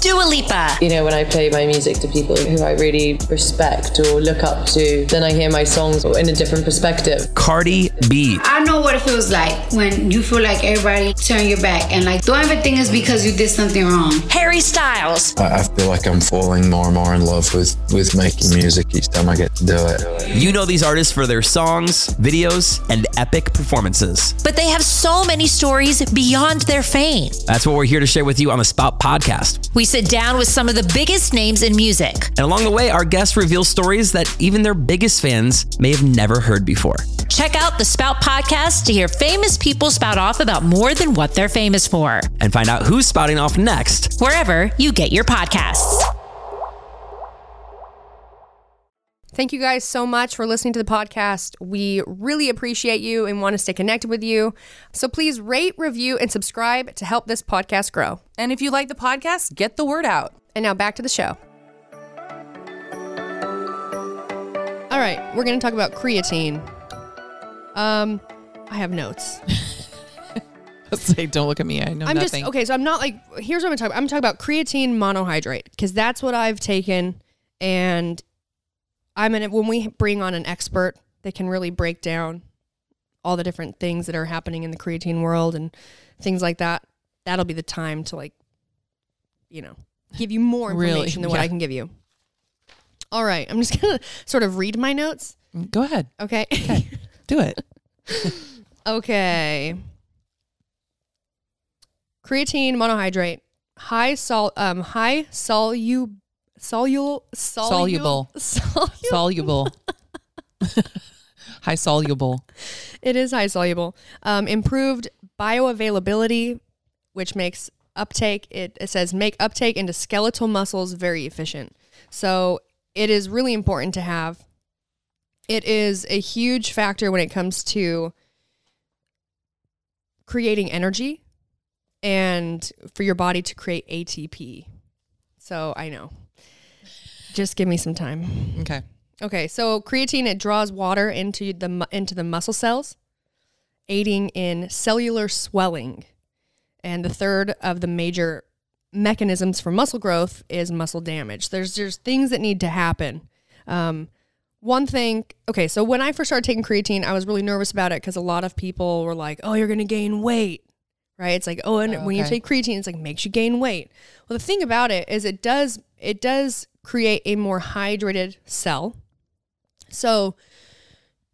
Dua Lipa. You know, when I play my music to people who I really respect or look up to, then I hear my songs in a different perspective. Cardi B. I know what it feels like when you feel like everybody turn your back and like don't ever think it's because you did something wrong. Harry Styles. I, I feel like I'm falling more and more in love with, with making music each time I get to do it. You know these artists for their songs, videos, and epic performances. But they have so many stories beyond their fame. That's what we're here to share with you on the Spout podcast. We sit down with some of the biggest names in music. And along the way, our guests reveal stories that even their biggest fans may have never heard before. Check out the Spout podcast to hear famous people spout off about more than what they're famous for. And find out who's spouting off next. Wherever you get your podcasts. Thank you guys so much for listening to the podcast. We really appreciate you and want to stay connected with you. So please rate, review, and subscribe to help this podcast grow. And if you like the podcast, get the word out. And now back to the show. All right, we're going to talk about creatine. Um, I have notes. Say, don't look at me. I know I'm nothing. just okay. So I'm not like. Here's what I'm talking. About. I'm talking about creatine monohydrate because that's what I've taken, and I'm gonna when we bring on an expert that can really break down all the different things that are happening in the creatine world and things like that. That'll be the time to like, you know, give you more Really? information than what I can give you. All right, I'm just gonna sort of read my notes. Go ahead. Okay. Do it. Okay. Creatine monohydrate, high sol um high solu solul Soluble. soluble. Soluble. High soluble. It is high soluble. Um, improved bioavailability, which makes uptake. It, it says make uptake into skeletal muscles very efficient. So it is really important to have. It is a huge factor when it comes to creating energy and for your body to create ATP. So I know. Just give me some time. Okay. Okay, so creatine it draws water into the into the muscle cells, aiding in cellular swelling. And the third of the major mechanisms for muscle growth is muscle damage. There's there's things that need to happen. Um, one thing, okay, so when I first started taking creatine, I was really nervous about it because a lot of people were like, "Oh, you're going to gain weight." Right? It's like, "Oh, and Oh, when you take creatine, it's like makes you gain weight." Well, the thing about it is it does it does create a more hydrated cell. So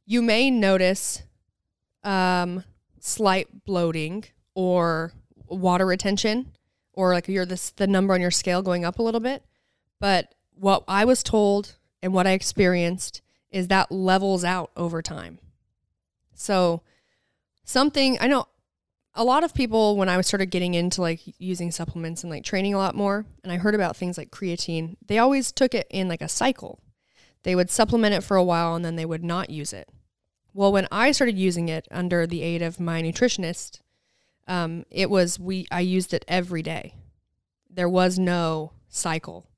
you may notice um, slight bloating or water retention, or like you're this the number on your scale going up a little bit. But what I was told and what I experienced is that levels out over time. So something I know a lot of people when I was started getting into like using supplements and like training a lot more, and I heard about things like creatine, they always took it in like a cycle. They would supplement it for a while and then they would not use it. Well, when I started using it under the aid of my nutritionist, um, it was we I used it every day. There was no cycle,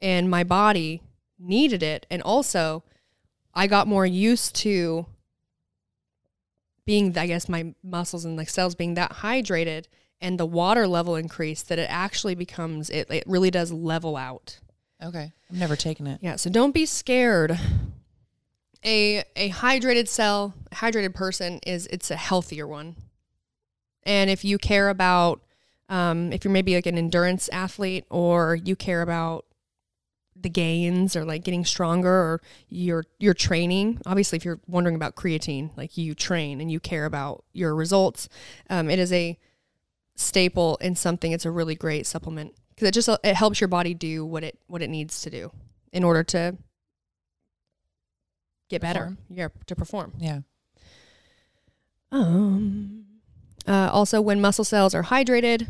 and my body needed it, and also I got more used to being, I guess, my muscles and like cells being that hydrated, and the water level increase that it actually becomes it. It really does level out. Okay. I've never taken it. Yeah, so don't be scared. A a hydrated cell, hydrated person is it's a healthier one. And if you care about um, if you're maybe like an endurance athlete or you care about the gains or like getting stronger or your your training, obviously if you're wondering about creatine, like you train and you care about your results, um, it is a staple in something. It's a really great supplement because it just it helps your body do what it what it needs to do in order to get better. Perform. Yeah, to perform. Yeah. Um. Uh, also, when muscle cells are hydrated,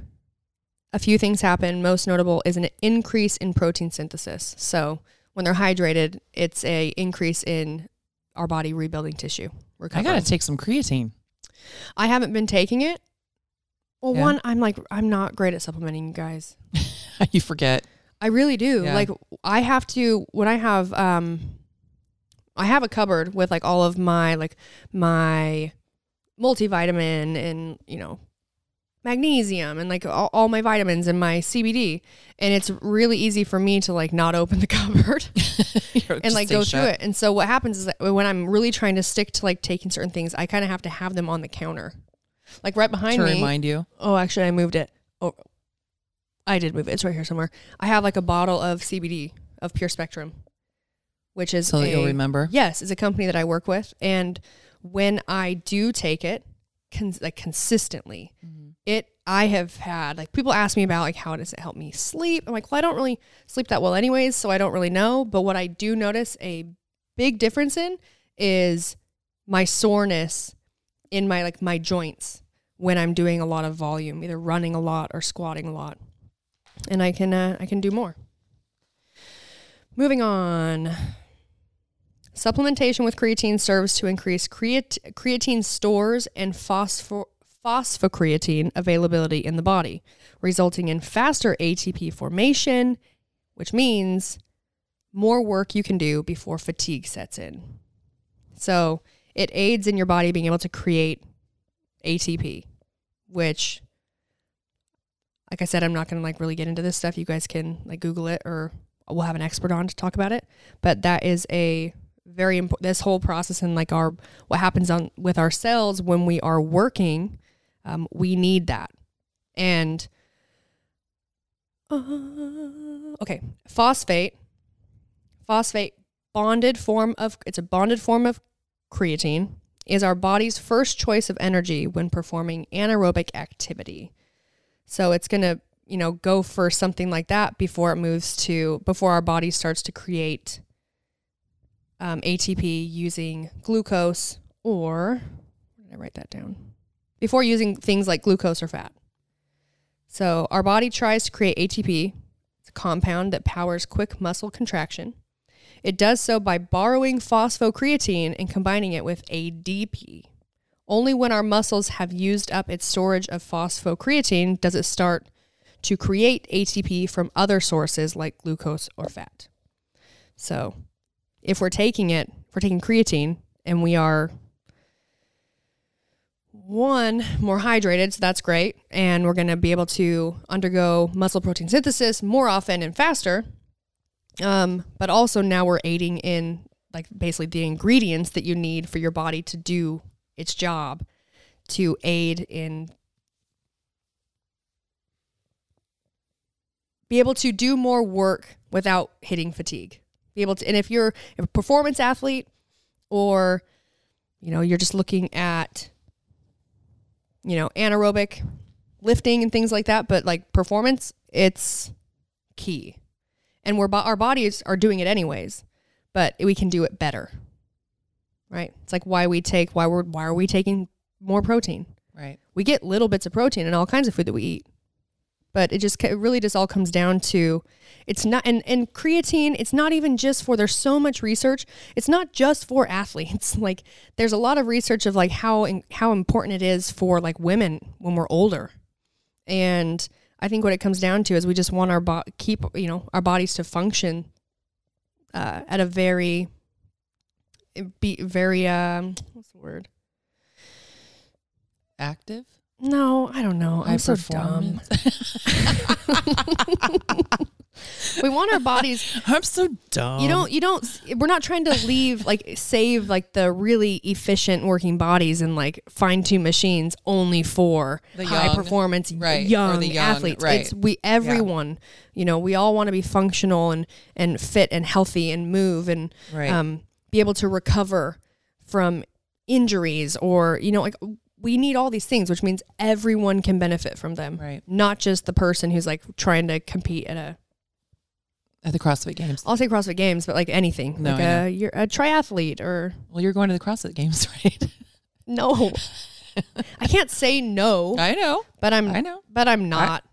a few things happen. Most notable is an increase in protein synthesis. So when they're hydrated, it's a increase in our body rebuilding tissue. I recovering. got to take some creatine. I haven't been taking it. Well, Yeah. one, I'm like, I'm not great at supplementing, you guys. you forget. I really do. Yeah. Like, I have to when I have um, I have a cupboard with like all of my like my multivitamin and you know magnesium and like all, all my vitamins and my CBD, and it's really easy for me to like not open the cupboard and like go shut. through it. And so what happens is that when I'm really trying to stick to like taking certain things, I kind of have to have them on the counter, like right behind To me. remind you. Oh, actually, I moved it. Oh, I did move it. It's right here somewhere. I have like a bottle of CBD of Pure Spectrum, which is So that you'll remember? Yes, it's a company that I work with, and when I do take it, cons- like consistently, Mm-hmm. It I have had like people ask me about like how does it help me sleep? I'm like, well, I don't really sleep that well anyways, so I don't really know. But what I do notice a big difference in is my soreness in my like my joints when I'm doing a lot of volume, either running a lot or squatting a lot, and I can uh, I can do more. Moving on. Supplementation with creatine serves to increase creat- creatine stores and phosphor- phosphocreatine availability in the body, resulting in faster ATP formation, which means more work you can do before fatigue sets in. So it aids in your body being able to create ATP, which, like I said, I'm not going to like really get into this stuff. You guys can like Google it or we'll have an expert on to talk about it. But that is a very important, this whole process and like our, what happens on with our cells when we are working, um, we need that. And, uh, okay, phosphate, phosphate bonded form of, it's a bonded form of creatine is our body's first choice of energy when performing anaerobic activity. So it's going to, you know, go for something like that before it moves to, before our body starts to create um, ATP using glucose or, did I write that down? Before using things like glucose or fat. So our body tries to create ATP. It's a compound that powers quick muscle contraction. It does so by borrowing phosphocreatine and combining it with ADP. Only when our muscles have used up its storage of phosphocreatine does it start to create ATP from other sources like glucose or fat. So, if we're taking it, if we're taking creatine and we are one more hydrated, so that's great, and we're going to be able to undergo muscle protein synthesis more often and faster. Um, but also now we're aiding in like basically the ingredients that you need for your body to do its job to aid in be able to do more work without hitting fatigue. Be able to and if you're a performance athlete or you know, you're just looking at you know, anaerobic lifting and things like that, but like performance, it's key. And we're our bodies are doing it anyways, but we can do it better. Right? It's like why we take why we're why are we taking more protein? Right. We get little bits of protein in all kinds of food that we eat. But it just it really just all comes down to it's not and and creatine it's not even just for there's so much research. It's not just for athletes. Like there's a lot of research of like how how important it is for like women when we're older. And I think what it comes down to is we just want our bo- keep you know our bodies to function uh, at a very be very um what's the word Active? No I don't know I'm so dumb we want our bodies I'm so dumb. you don't you don't we're not trying to leave like save like the really efficient working bodies and like fine tune machines only for The high young, performance right, or young, the young, athletes right. it's we everyone you know we all want to be functional and and fit and healthy and move and Right. um be able to recover from injuries or you know like we need all these things which means everyone can benefit from them Right. not just the person who's like trying to compete at a At the CrossFit Games. I'll say CrossFit Games, but like anything, No, like I uh, a you're a triathlete or Well, you're going to the CrossFit Games, right? no. I can't say no, I know. but I'm I know. but I'm not.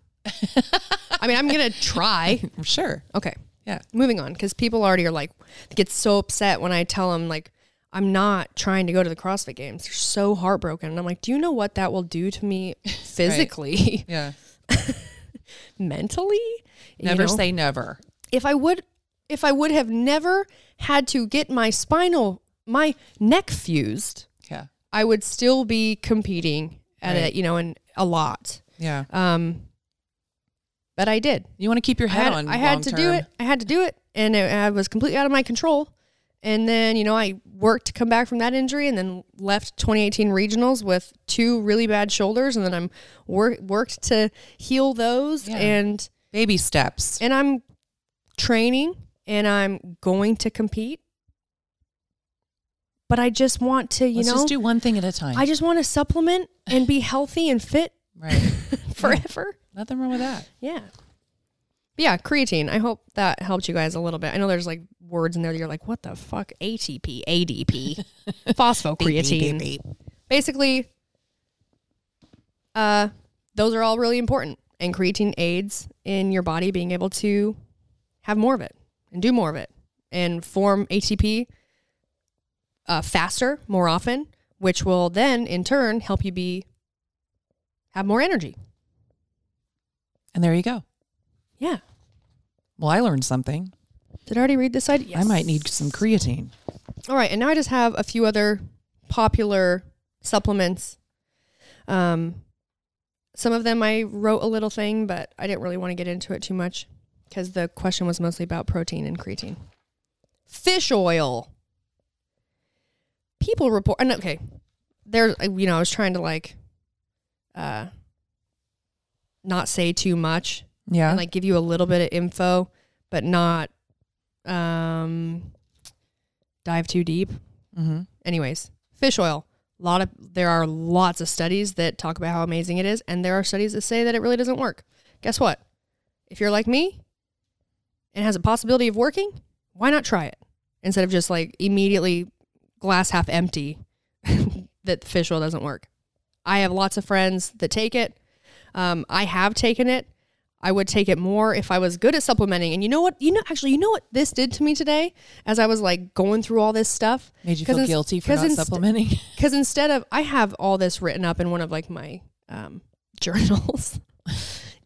I mean, I'm gonna try. Sure. Okay, Yeah. moving on because people already are like get so upset when I tell them like I'm not trying to go to the CrossFit Games. They're so heartbroken, and I'm like, do you know what that will do to me physically, Yeah. mentally? You Never know? say never. if I would if I would have never had to get my spinal my neck fused, Yeah. I would still be competing at Right. it, you know, and a lot. Yeah. Um but I did. You want to keep your I head had, on. I had to do it. I had to do it and it, I was completely out of my control. And then, you know, I worked to come back from that injury and then left 2018 regionals with two really bad shoulders and then I'm wor- worked to heal those Yeah. and Baby steps. and I'm training and I'm going to compete. But I just want to, you Let's know, just do one thing at a time. I just want to supplement and be healthy and fit right. forever. Nothing wrong with that. Yeah. But yeah, creatine. I hope that helped you guys a little bit. I know there's like words in there that you're like, what the fuck? ATP, ADP, phosphocreatine. Basically, uh, those are all really important. And creatine aids in your body being able to have more of it and do more of it and form ATP uh, faster, more often, which will then in turn help you be have more energy. And there you go. Yeah. Well, I learned something. Did I already read this side? I might need some creatine. All right, and now I just have a few other popular supplements. Um, some of them I wrote a little thing, but I didn't really want to get into it too much because the question was mostly about protein and creatine. Fish oil. People report, and okay, there. You know, I was trying to like, uh, not say too much. Yeah. and like give you a little bit of info, but not um dive too deep. Mm-hmm. Anyways, fish oil. A lot of there are lots of studies that talk about how amazing it is, and there are studies that say that it really doesn't work. Guess what? If you're like me and has a possibility of working, why not try it instead of just like immediately glass half empty that fish oil doesn't work. I have lots of friends that take it. Um, I have taken it. I would take it more if I was good at supplementing. And you know what? You know, actually, you know what this did to me today as I was like going through all this stuff? Made you feel ins- guilty for not inst- supplementing. Because instead of, I have all this written up in one of like my um, journals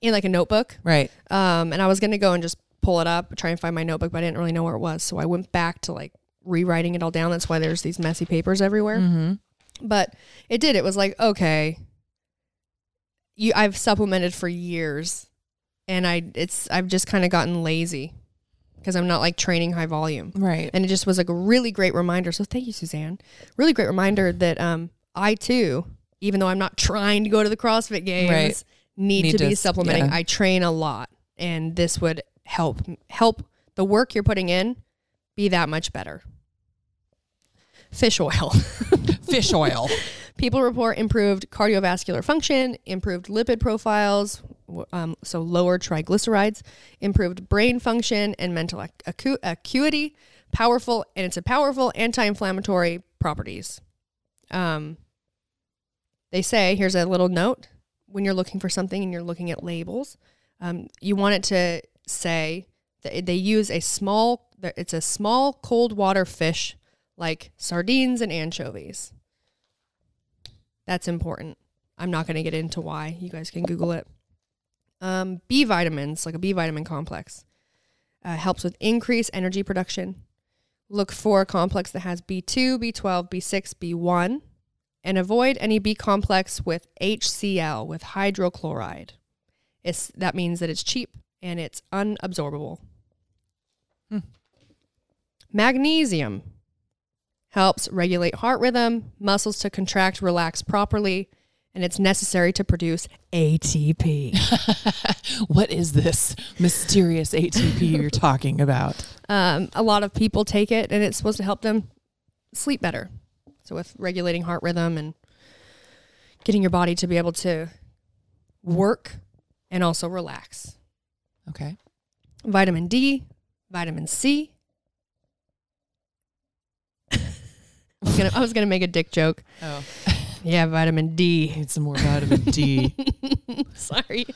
in like a notebook. Right. Um, and I was going to go and just pull it up, try and find my notebook, but I didn't really know where it was. So I went back to like rewriting it all down. That's why there's these messy papers everywhere. Mm-hmm. But it did. It was like, okay, you I've supplemented for years and I it's I've just kind of gotten lazy because I'm not like training high volume. Right. And it just was like a really great reminder. So thank you, Suzanne. Really great reminder that um I too, even though I'm not trying to go to the CrossFit games, Right. need, Need to, to be supplementing. yeah. I train a lot and this would help help the work you're putting in be that much better. Fish oil. Fish oil. People report improved cardiovascular function, improved lipid profiles, um, so lower triglycerides, improved brain function and mental acu- acuity, powerful, and it's a powerful anti-inflammatory properties. Um, they say here's a little note when you're looking for something and you're looking at labels, um, you want it to say that they use a small. It's a small cold water fish like sardines and anchovies. That's important. I'm not going to get into why. You guys can Google it. Um, B vitamins, like a B vitamin complex, uh, helps with increased energy production. Look for a complex that has B2, B12, B6, B1, and avoid any B complex with HCl, with hydrochloride. It's, that means that it's cheap and it's unabsorbable. Magnesium helps regulate heart rhythm, muscles to contract, relax properly, and it's necessary to produce ATP. what is this mysterious ATP you're talking about? um, a lot of people take it, and it's supposed to help them sleep better. So, with regulating heart rhythm and getting your body to be able to work and also relax. Okay. Vitamin D, vitamin C. I was gonna, I was gonna make a dick joke. Oh. Yeah, vitamin D. Need some more vitamin D. Sorry.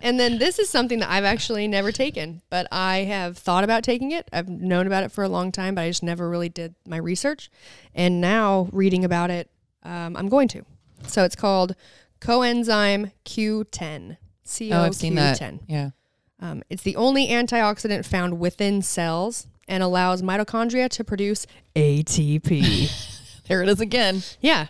and then this is something that I've actually never taken, but I have thought about taking it. I've known about it for a long time, but I just never really did my research. And now reading about it, um, I'm going to. So it's called coenzyme Q10. Oh, I've seen that. CoQ10. Yeah. Um, it's the only antioxidant found within cells and allows mitochondria to produce ATP. There it is again. yeah.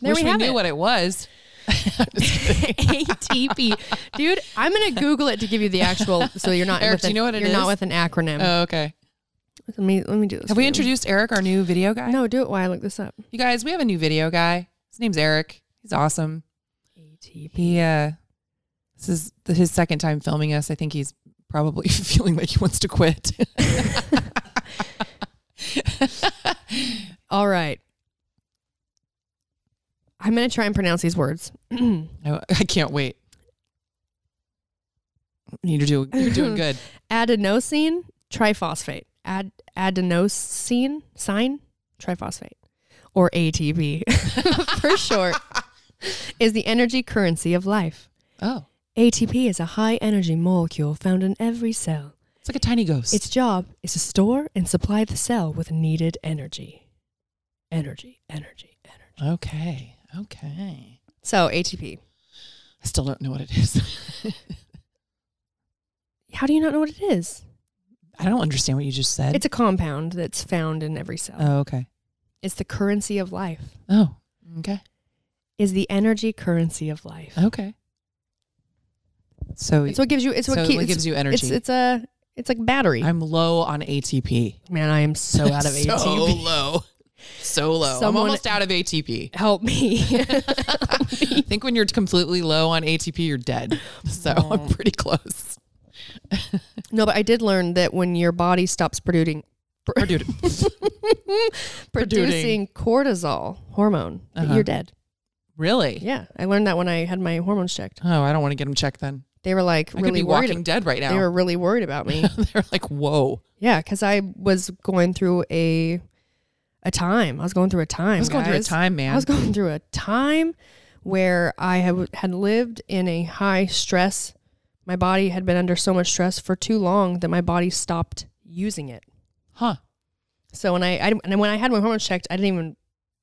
There Wish we have knew it. what it was. ATP. Dude, I'm going to Google it to give you the actual so you're not Eric, with do you know what it you're not with an acronym. Oh, okay. let me let me do this. Have we you. introduced Eric, our new video guy? No, do it while I look this up. You guys, we have a new video guy. His name's Eric. He's awesome. ATP. He uh This is the- his second time filming us. I think he's probably feeling like he wants to quit. All right. I'm going to try and pronounce these words. I I can't wait. You're doing you're doing good. Adenosine triphosphate. Ad, adenosine sign triphosphate or ATP for short is the energy currency of life. Oh. ATP is a high energy molecule found in every cell. It's like a tiny ghost. Its job is to store and supply the cell with needed energy. Energy, energy, energy. Okay. Okay. So, ATP. I still don't know what it is. How do you not know what it is? I don't understand what you just said. It's a compound that's found in every cell. oh, okay. It's the currency of life. Oh, okay. Is the energy currency of life. Okay. So It's what gives you. It's what, so keep- what it's- gives you energy. It's, it's a. It's like battery. I'm low on ATP. Man, I am so out of so ATP. So low. So low. I'm almost out of ATP. Help me. I think when you're completely low on ATP, you're dead. So I'm pretty close. no, but I did learn that when your body stops producing Producing. producing cortisol hormone, Uh-huh. you're dead. Really? Yeah, I learned that when I had my hormones checked. Oh, I don't want to get them checked then. They were like I could really be worried. walking dead right now. They were really worried about me. They're like, whoa. yeah, because I was going through a a time. I was going through a time. I was going through a time, man. I was going through a time where I have, had lived in a high stress. My body had been under so much stress for too long that my body stopped using it. Huh. So when I, I and when I had my hormones checked, I didn't even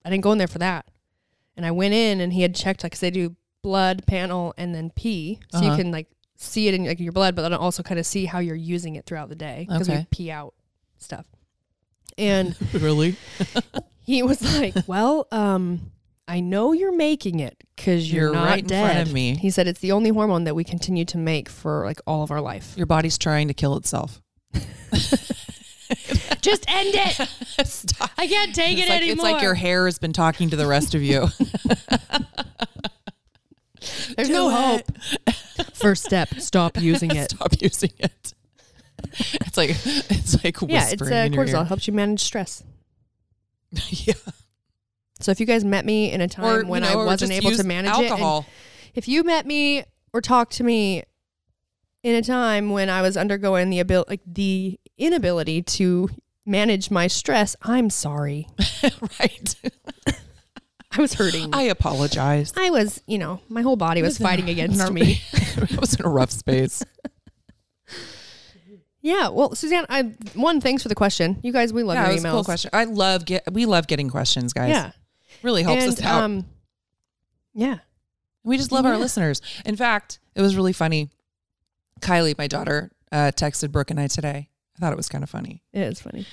I didn't go in there for that. And I went in and he had checked like cause they do blood panel and then pee, so you Uh-huh. can like see it in like your blood, but then also kind of see how you're using it throughout the day because we pee out stuff. And really? he was like, "Well, um, I know you're making it because you're, You're not right in dead." front of me. He said it's the only hormone that we continue to make for like all of our life. Your body's trying to kill itself. Just end it. Stop. I can't take It's it like, anymore. it's like your hair has been talking to the rest of you. There's Do no it. hope. First step: stop using it. Stop using it. It's like it's like whispering Yeah, it's uh, cortisol. ear. Helps you manage stress. yeah. So if you guys met me in a time Or, when you know, I wasn't able to manage alcohol. it, if you met me or talked to me in a time when I was undergoing the abil- like the inability to manage my stress, I'm sorry. right. I was hurting. I apologize. I was, you know, my whole body was was a- fighting against me. I was in a rough space. Yeah. Well, Suzanne, I one thanks for the question. You guys, we love yeah, your it was emails. a cool question. I love get we love getting questions, guys. Yeah. Really helps and, us out. Um, yeah. We just love our listeners. In fact, it was really funny. Kylie, my daughter, uh, texted Brooke and I today. I thought it was kind of funny. It is funny.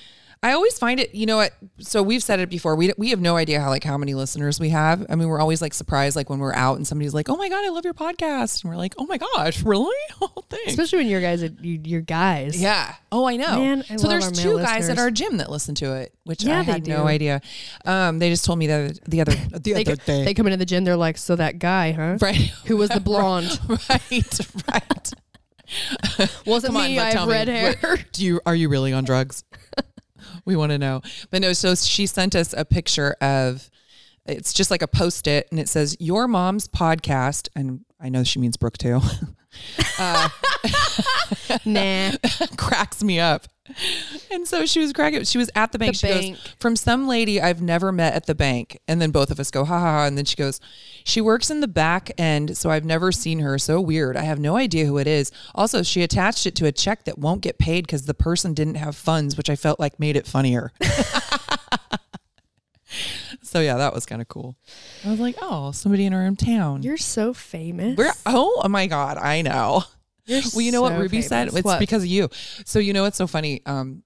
I always find it, you know what? So we've said it before. We we have no idea how like how many listeners we have. I mean, we're always like surprised, like when we're out and somebody's like, "Oh my god, I love your podcast," and we're like, "Oh my gosh, really?" Oh, thanks. Especially when your guys, are, you, your guys. Yeah. Oh, I know. Man, I so love there's our two male guys listeners. at our gym that listen to it, which Yeah, I they had no idea. Um, they just told me the other the other the They, other day. they come into the gym. They're like, so that guy, huh? Right. Who was the blonde? right, right. Wasn't Come on, me. but I have tell me, red hair. what- do you are you really on drugs? we want to know. But no, so she sent us a picture of it's just like a post it and it says your mom's podcast and I know she means Brooke too. uh, nah. cracks me up. And so she was cracking. She was at the bank. The she bank. goes from some lady I've never met at the bank. And then both of us go ha ha ha. And then she goes, she works in the back end, so I've never seen her. So weird. I have no idea who it is. Also, she attached it to a check that won't get paid because the person didn't have funds, which I felt like made it funnier. so yeah, that was kind of cool. I was like, oh, somebody in our own town. You're so famous. We're oh my god, I know. You're well, you know what so Ruby said? It's What? because of you. So you know what's so funny? Um,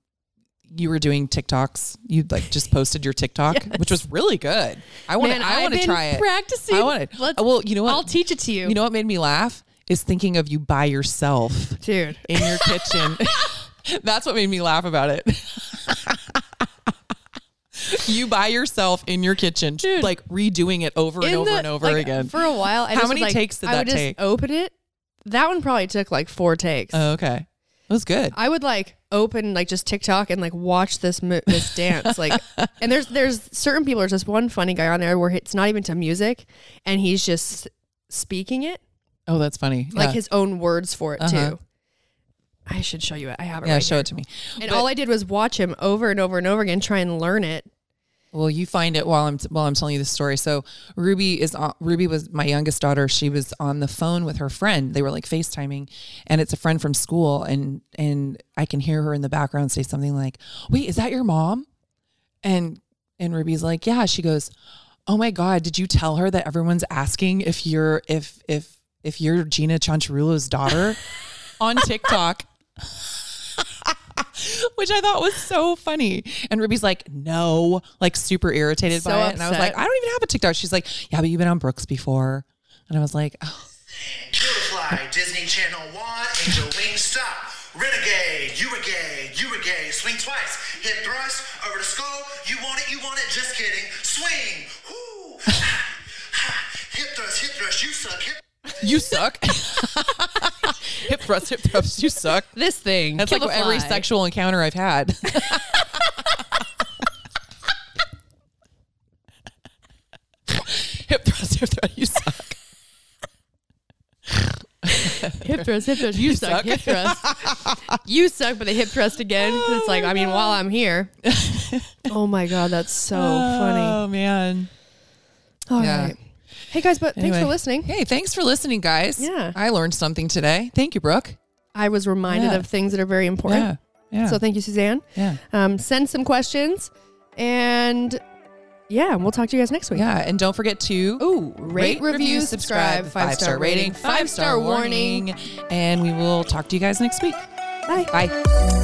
you were doing TikToks. You like just posted your TikTok, which was really good. I want to. I want to try it. practicing. I want to. Well, you know what? I'll teach it to you. You know what made me laugh is thinking of you by yourself, dude, in your kitchen. That's what made me laugh about it. you by yourself in your kitchen, dude, like redoing it over and over the- and over like, again. For a while, I How just many like, takes did I that would just take? open it, That one probably took like four takes. Oh, okay. It was good. I would like open like just TikTok and like watch this mo- this dance like and there's there's certain people there's this one funny guy on there where it's not even to music and he's just speaking it Oh, that's funny. like Yeah. his own words for it Uh-huh. too. I should show you it. I have it. Yeah, right show here. it to me. And But- all I did was watch him over and over and over again, try and learn it. Well, you find it while I'm while I'm telling you the story. So Ruby is on, Ruby was my youngest daughter. She was on the phone with her friend. They were like FaceTiming, and it's a friend from school, and and I can hear her in the background say something like, "Wait, is that your mom?" And and Ruby's like, "Yeah." She goes, "Oh my god, did you tell her that everyone's asking if you're if if if you're Gina Chancharulo's daughter on TikTok?" which I thought was so funny. And Ruby's like, no, like super irritated So by it. And I was like, I don't even have a TikTok. She's like, yeah, but you've been on Brooks before. And I was like, oh, Fly, Disney Channel 1, Angel Wing Stop. Renegade, you a gay, you a gay. Swing twice, hip thrust, over the skull. You want it, you want it, just kidding. Swing, whoo, ha, ha. Hip thrust, hip thrust, you suck. Hip you suck. hip thrust, hip thrust, you suck. This thing. That's like every fly. sexual encounter I've had. hip thrust, hip thrust, you suck. hip thrust, hip thrust. You, suck. Hip thrust. you suck, but the hip thrust again. 'cause it's like, I mean, while I'm here. oh my god, that's so funny. Oh man. All right. Hey guys, but thanks for listening. Hey, thanks for listening, guys. Yeah. I learned something today. Thank you, Brooke. I was reminded Yeah. of things that are very important. Yeah. Yeah. So thank you, Suzanne. Yeah. Um, send some questions, and yeah, we'll talk to you guys next week. Yeah, and don't forget to Ooh, rate, review, subscribe, five star rating, five star warning. and we will talk to you guys next week. Bye. Bye.